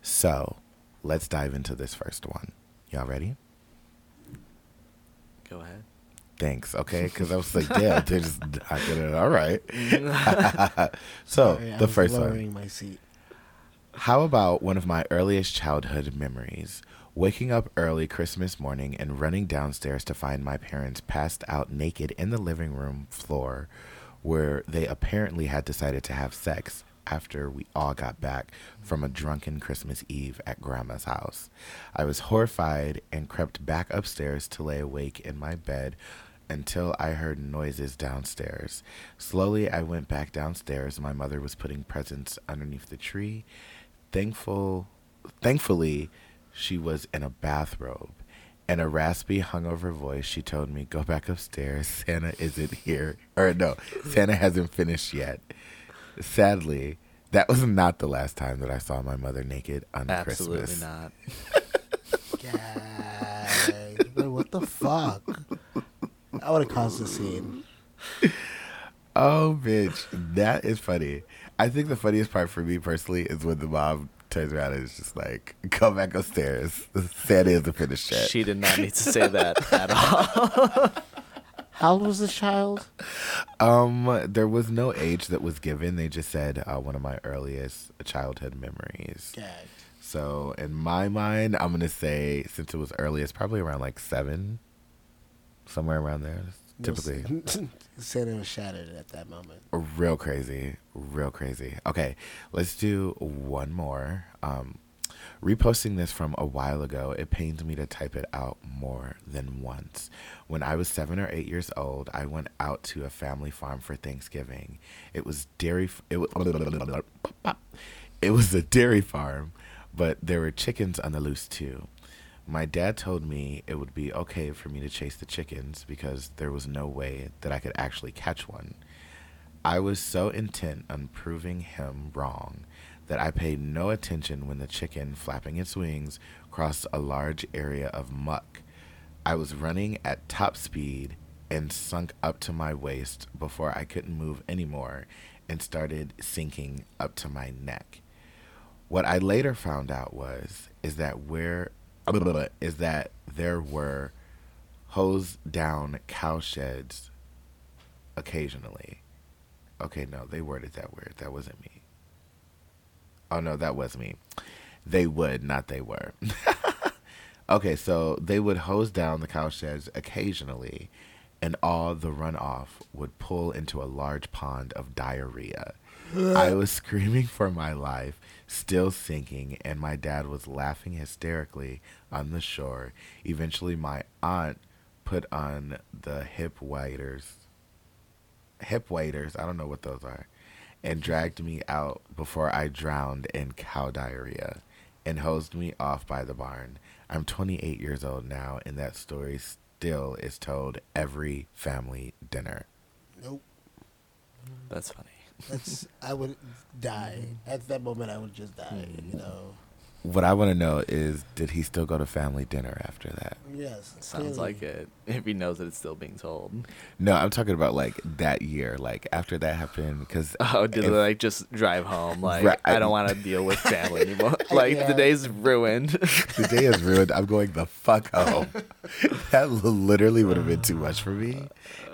B: So let's dive into this first one. Y'all ready?
C: Go ahead.
B: Thanks. Okay, because I was like, yeah, they're just not gonna. All right. so
A: Sorry, I
B: the
A: was
B: first one.
A: my seat.
B: How about one of my earliest childhood memories? Waking up early Christmas morning and running downstairs to find my parents passed out naked in the living room floor where they apparently had decided to have sex after we all got back from a drunken Christmas Eve at Grandma's house. I was horrified and crept back upstairs to lay awake in my bed until I heard noises downstairs. Slowly, I went back downstairs. My mother was putting presents underneath the tree. Thankful, thankfully, she was in a bathrobe. In a raspy, hungover voice, she told me, "Go back upstairs. Santa isn't here." Or no, Santa hasn't finished yet. Sadly, that was not the last time that I saw my mother naked on
C: Absolutely
B: Christmas.
C: Absolutely not.
A: Guys, like, what the fuck? I would have caused a scene.
B: Oh, bitch, that is funny. I think the funniest part for me personally is when the mom turns around and is just like, "Come back upstairs. Santa isn't finished yet."
C: She did not need to say that at all.
A: How old was the child?
B: Um, there was no age that was given. They just said uh, one of my earliest childhood memories.
A: Gagged.
B: So in my mind, I'm gonna say since it was early, it's probably around like seven, somewhere around there. Typically,
A: Santa was shattered at that moment.
B: real crazy, real crazy. Okay, let's do one more. Um, reposting this from a while ago, it pains me to type it out more than once. When I was seven or eight years old, I went out to a family farm for Thanksgiving. It was dairy. f- It was. It was a dairy farm, but there were chickens on the loose too. My dad told me it would be okay for me to chase the chickens because there was no way that I could actually catch one. I was so intent on proving him wrong that I paid no attention when the chicken, flapping its wings, crossed a large area of muck. I was running at top speed and sunk up to my waist before I couldn't move anymore and started sinking up to my neck. What I later found out was is that where is that there were hose down cow sheds occasionally. Okay, no, they worded that weird. That wasn't me. Oh no, that was me. They would, not they were. okay, so they would hose down the cow sheds occasionally, and all the runoff would pull into a large pond of diarrhea. I was screaming for my life, still sinking, and my dad was laughing hysterically on the shore. Eventually, my aunt put on the hip waders hip waders, I don't know what those are, and dragged me out before I drowned in cow diarrhea and hosed me off by the barn. I'm 28 years old now, and that story still is told every family dinner.
A: Nope.
C: That's funny.
A: That's I would die mm-hmm. at that moment. I would just die. You mm-hmm. know.
B: What I want to know is, did he still go to family dinner after that?
A: Yes.
C: Sounds
A: clearly.
C: like it. If he knows that it's still being told.
B: No, I'm talking about like that year, like after that happened, because
C: Oh, did they like just drive home? Like
B: Right.
C: I don't want to deal with family anymore. Like
A: Yeah.
C: the day's ruined.
B: the day is ruined. I'm going the fuck home. that literally would have been too much for me.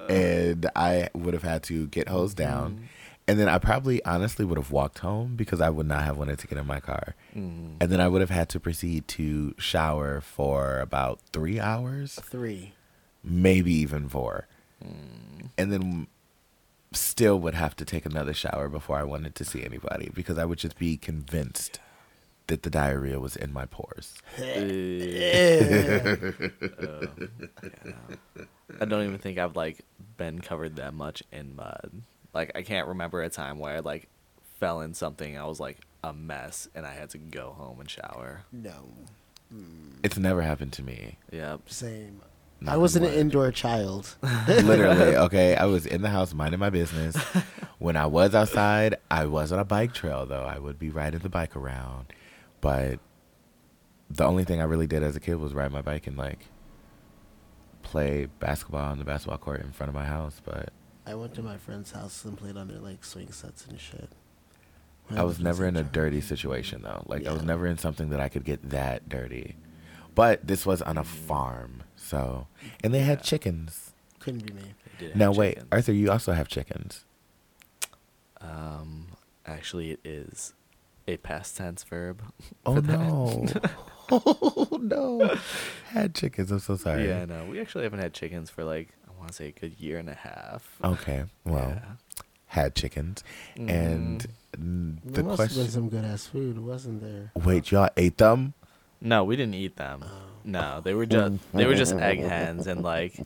B: and I would have had to get hosed down. Mm-hmm. And then I probably honestly would have walked home because I would not have wanted to get in my car.
C: Mm.
B: And then I would have had to proceed to shower for about three hours,
A: Three.
B: maybe even four.
C: Mm.
B: And then still would have to take another shower before I wanted to see anybody because I would just be convinced that the diarrhea was in my pores.
C: I don't even think I've like been covered that much in mud. Like I can't remember a time where I like fell in something. I was like a mess, and I had to go home and shower.
A: No. Hmm.
B: It's never happened to me.
C: Yep.
A: Same.
B: Knock
A: I was an
B: wood.
A: indoor child.
B: Literally, okay. I was in the house minding my business. When I was outside, I was on a bike trail though. I would be riding the bike around. But the only thing I really did as a kid was ride my bike and like play basketball on the basketball court in front of my house. But
A: I went to my friend's house and played on their like swing sets and shit.
B: I was never in a
A: St.
B: dirty situation though. Like I was never in something that I could get that dirty. But this was on a farm, so and they had chickens.
A: Couldn't be me.
C: I
B: Now wait,
C: chickens.
B: Arthur, you also have chickens.
C: Um, actually, it is a past tense verb.
B: Oh no! oh no! Had chickens. I'm so sorry.
C: Yeah, no, we actually haven't had chickens for like I want to say a good year and a half.
B: Okay. Well,
C: Yeah.
B: had chickens, and mm, the
A: there must have been
B: question.
A: some good ass food, wasn't there?
B: Wait, y'all ate them?
C: No, we didn't eat them. No, they were just they were just egg hens and like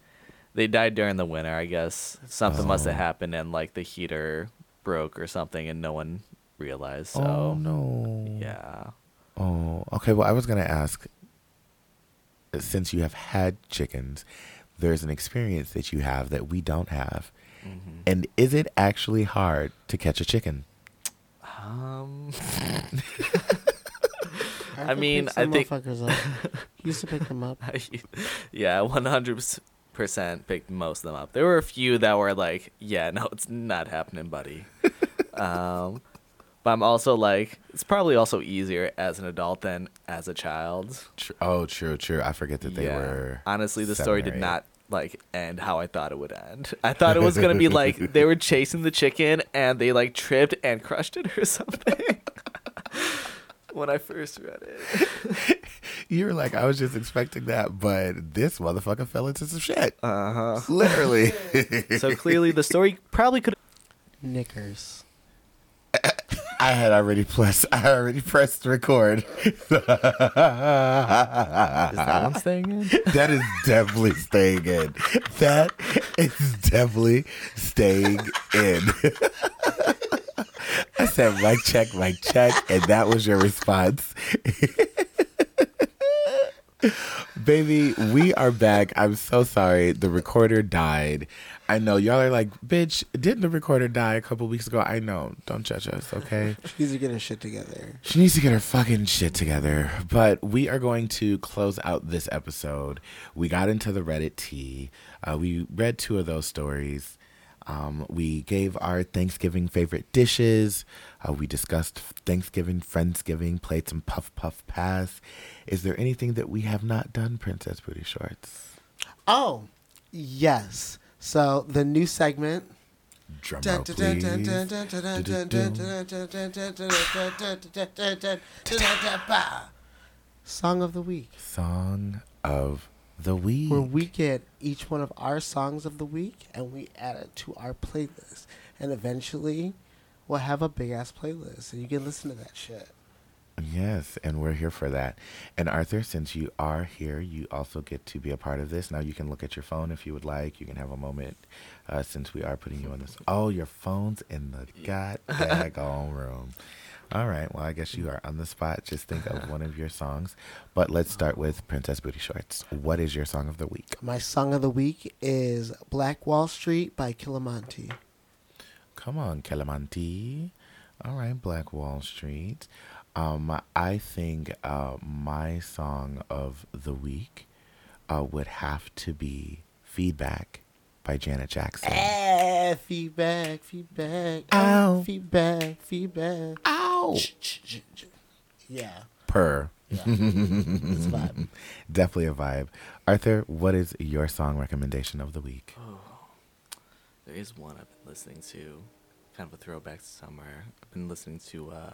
C: they died during the winter, I guess. Something must have
B: Oh.
C: happened and like the heater broke or something and no one realized. So
B: oh no!
C: yeah.
B: Oh, okay. Well, I was gonna ask. Since you have had chickens, there's an experience that you have that we don't have,
C: Mhm.
B: and is it actually hard to catch a chicken?
C: Um
A: Arthur
C: mean, I think-
A: motherfuckers up. Used to pick them up.
C: yeah, one hundred percent picked most of them up. There were a few that were like, yeah, no, it's not happening, buddy. um, but I'm also like, it's probably also easier as an adult than as a child.
B: Tr- oh, true, true. I forget that they
C: Yeah.
B: were.
C: Honestly, the story did not like end how I thought it would end. I thought it was gonna be like they were chasing the chicken and they like tripped and crushed it or something. when I first read it.
B: You were like, I was just expecting that, but this motherfucker fell into some shit.
C: Uh huh.
B: Literally.
C: So clearly, the story probably could.
A: Knickers.
B: I had already pressed. I already pressed record.
C: Is that one staying in?
B: That is definitely staying in. That is definitely staying in. I said mic check, mic check, and that was your response. Baby, we are back. I'm so sorry. The recorder died. I know y'all are like, bitch, didn't the recorder die a couple weeks ago? I know. Don't judge us, okay?
A: She's getting shit together.
B: She needs to get her fucking shit together. But we are going to close out this episode. We got into the Reddit tea. Uh, we read two of those stories. Um, we gave our Thanksgiving favorite dishes. Uh, we discussed Thanksgiving, Friendsgiving, played some Puff Puff Pass. Is there anything that we have not done, Princess Booty Shorts?
A: Oh, yes. So the new segment.
B: Drum roll, please.
A: Song of the week.
B: Song of the week.
A: Where we get each one of our songs of the week and we add it to our playlist. And eventually we'll have a big ass playlist and you can listen to that shit.
B: Yes, and we're here for that. And Arthur, since you are here, you also get to be a part of this. Now you can look at your phone if you would like. You can have a moment uh, since we are putting you on this. Oh, your phone's in the goddamn room. All right. Well, I guess you are on the spot. Just think of one of your songs. But let's start with Princess Booty Shorts. What is your song of the week?
A: My song of the week is Black Wall Street by Killamonti.
B: Come on, Kelamanti. All right, Black Wall Street. Um, I think uh, my song of the week uh, would have to be Feedback by Janet Jackson.
A: Eh, feedback, feedback,
B: Ow.
A: feedback, feedback.
B: Ow!
A: Yeah,
B: Purr.
A: yeah. vibe.
B: Definitely a vibe. Arthur, what is your song recommendation of the week?
C: There is one I've been listening to, kind of a throwback to summer. I've been listening to uh,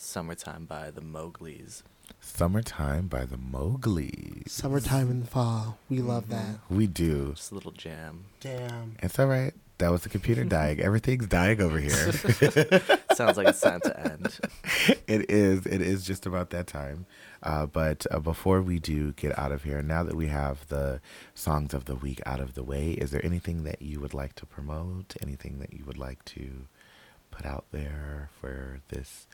C: "Summertime" by the Mowgli's.
B: Summertime by the Mowgli's.
A: Summertime and fall. We love that.
B: We do.
C: Just a little jam.
A: Damn.
B: It's all right. That was the computer dying. Everything's dying over here.
C: Sounds like it's time to end.
B: it is. It is just about that time. Uh, but uh, before we do get out of here, now that we have the songs of the week out of the way, is there anything that you would like to promote? Anything that you would like to put out there for this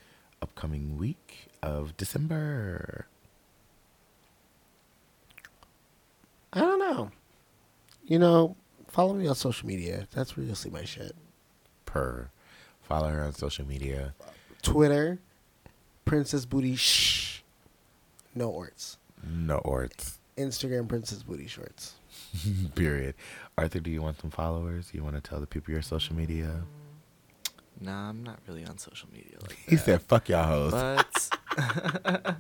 B: upcoming week of December?
A: I don't know. You know, follow me on social media. That's where you'll see my shit.
B: Per. Follow her on social media.
A: Twitter, Princess Booty Shh. No orts.
B: No orts.
A: Instagram, Princess Booty Shorts.
B: Period. Arthur, do you want some followers? You want to tell the people your social media?
C: Nah, I'm not really on social media like that.
B: He said, "Fuck y'all hoes."
C: But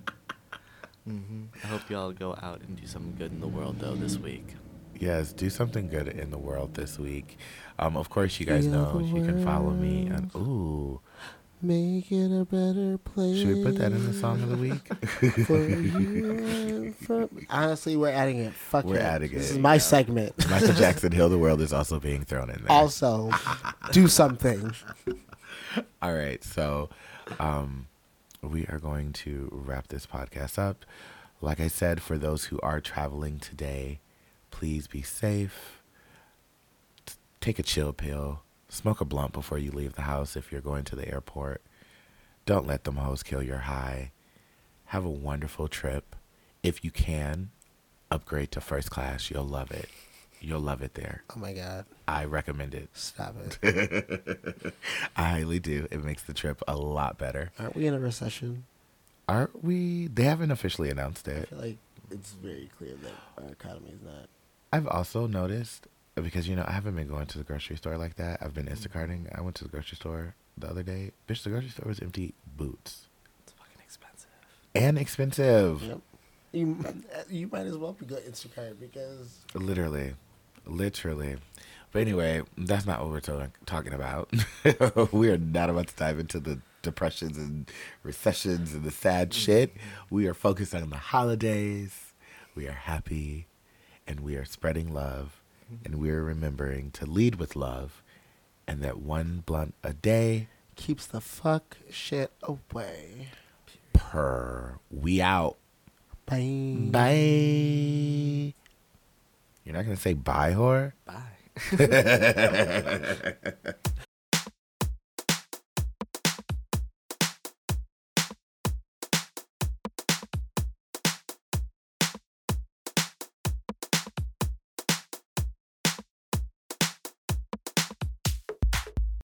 C: hmm I hope y'all go out and do something good in the world though this week.
B: Yes, do something good in the world this week. Um, of course, you guys know you can follow me on. Ooh,
A: Make it a better place.
B: should we put that in the song of the week?
A: for you for Honestly, we're adding it. Fuck
B: We're
A: it.
B: adding
A: This
B: it.
A: is my segment.
B: Michael Jackson, "Heal the World" is also being thrown in there.
A: Also, do something.
B: All right, so um, we are going to wrap this podcast up. Like I said, for those who are traveling today, please be safe. Take a chill pill. Smoke a blunt before you leave the house if you're going to the airport. Don't let them hoes kill your high. Have a wonderful trip. If you can, upgrade to first class. You'll love it. You'll love it there.
A: Oh my god.
B: I recommend it.
A: Stop it.
B: I highly do. It makes the trip a lot better.
A: Aren't we in a recession?
B: Aren't we? They haven't officially announced
A: I
B: it.
A: feel like it's very clear that our economy is not.
B: I've also noticed because you know I haven't been going to the grocery store like that. I've been mm-hmm. Instacarting. I went to the grocery store the other day. Bitch, the grocery store was empty. Boots
C: It's fucking expensive.
B: and expensive.
A: Yep. You you might as well be go Instacart because
B: Literally, literally. But anyway, that's not what we're to- talking about. we are not about to dive into the depressions and recessions and the sad mm-hmm. shit. We are focused on the holidays. We are happy and we are spreading love and we are remembering to lead with love and that one blunt a day
A: keeps the fuck shit away.
B: per we out.
A: Bye.
B: Bye. You're not going to say bye, whore?
C: Bye.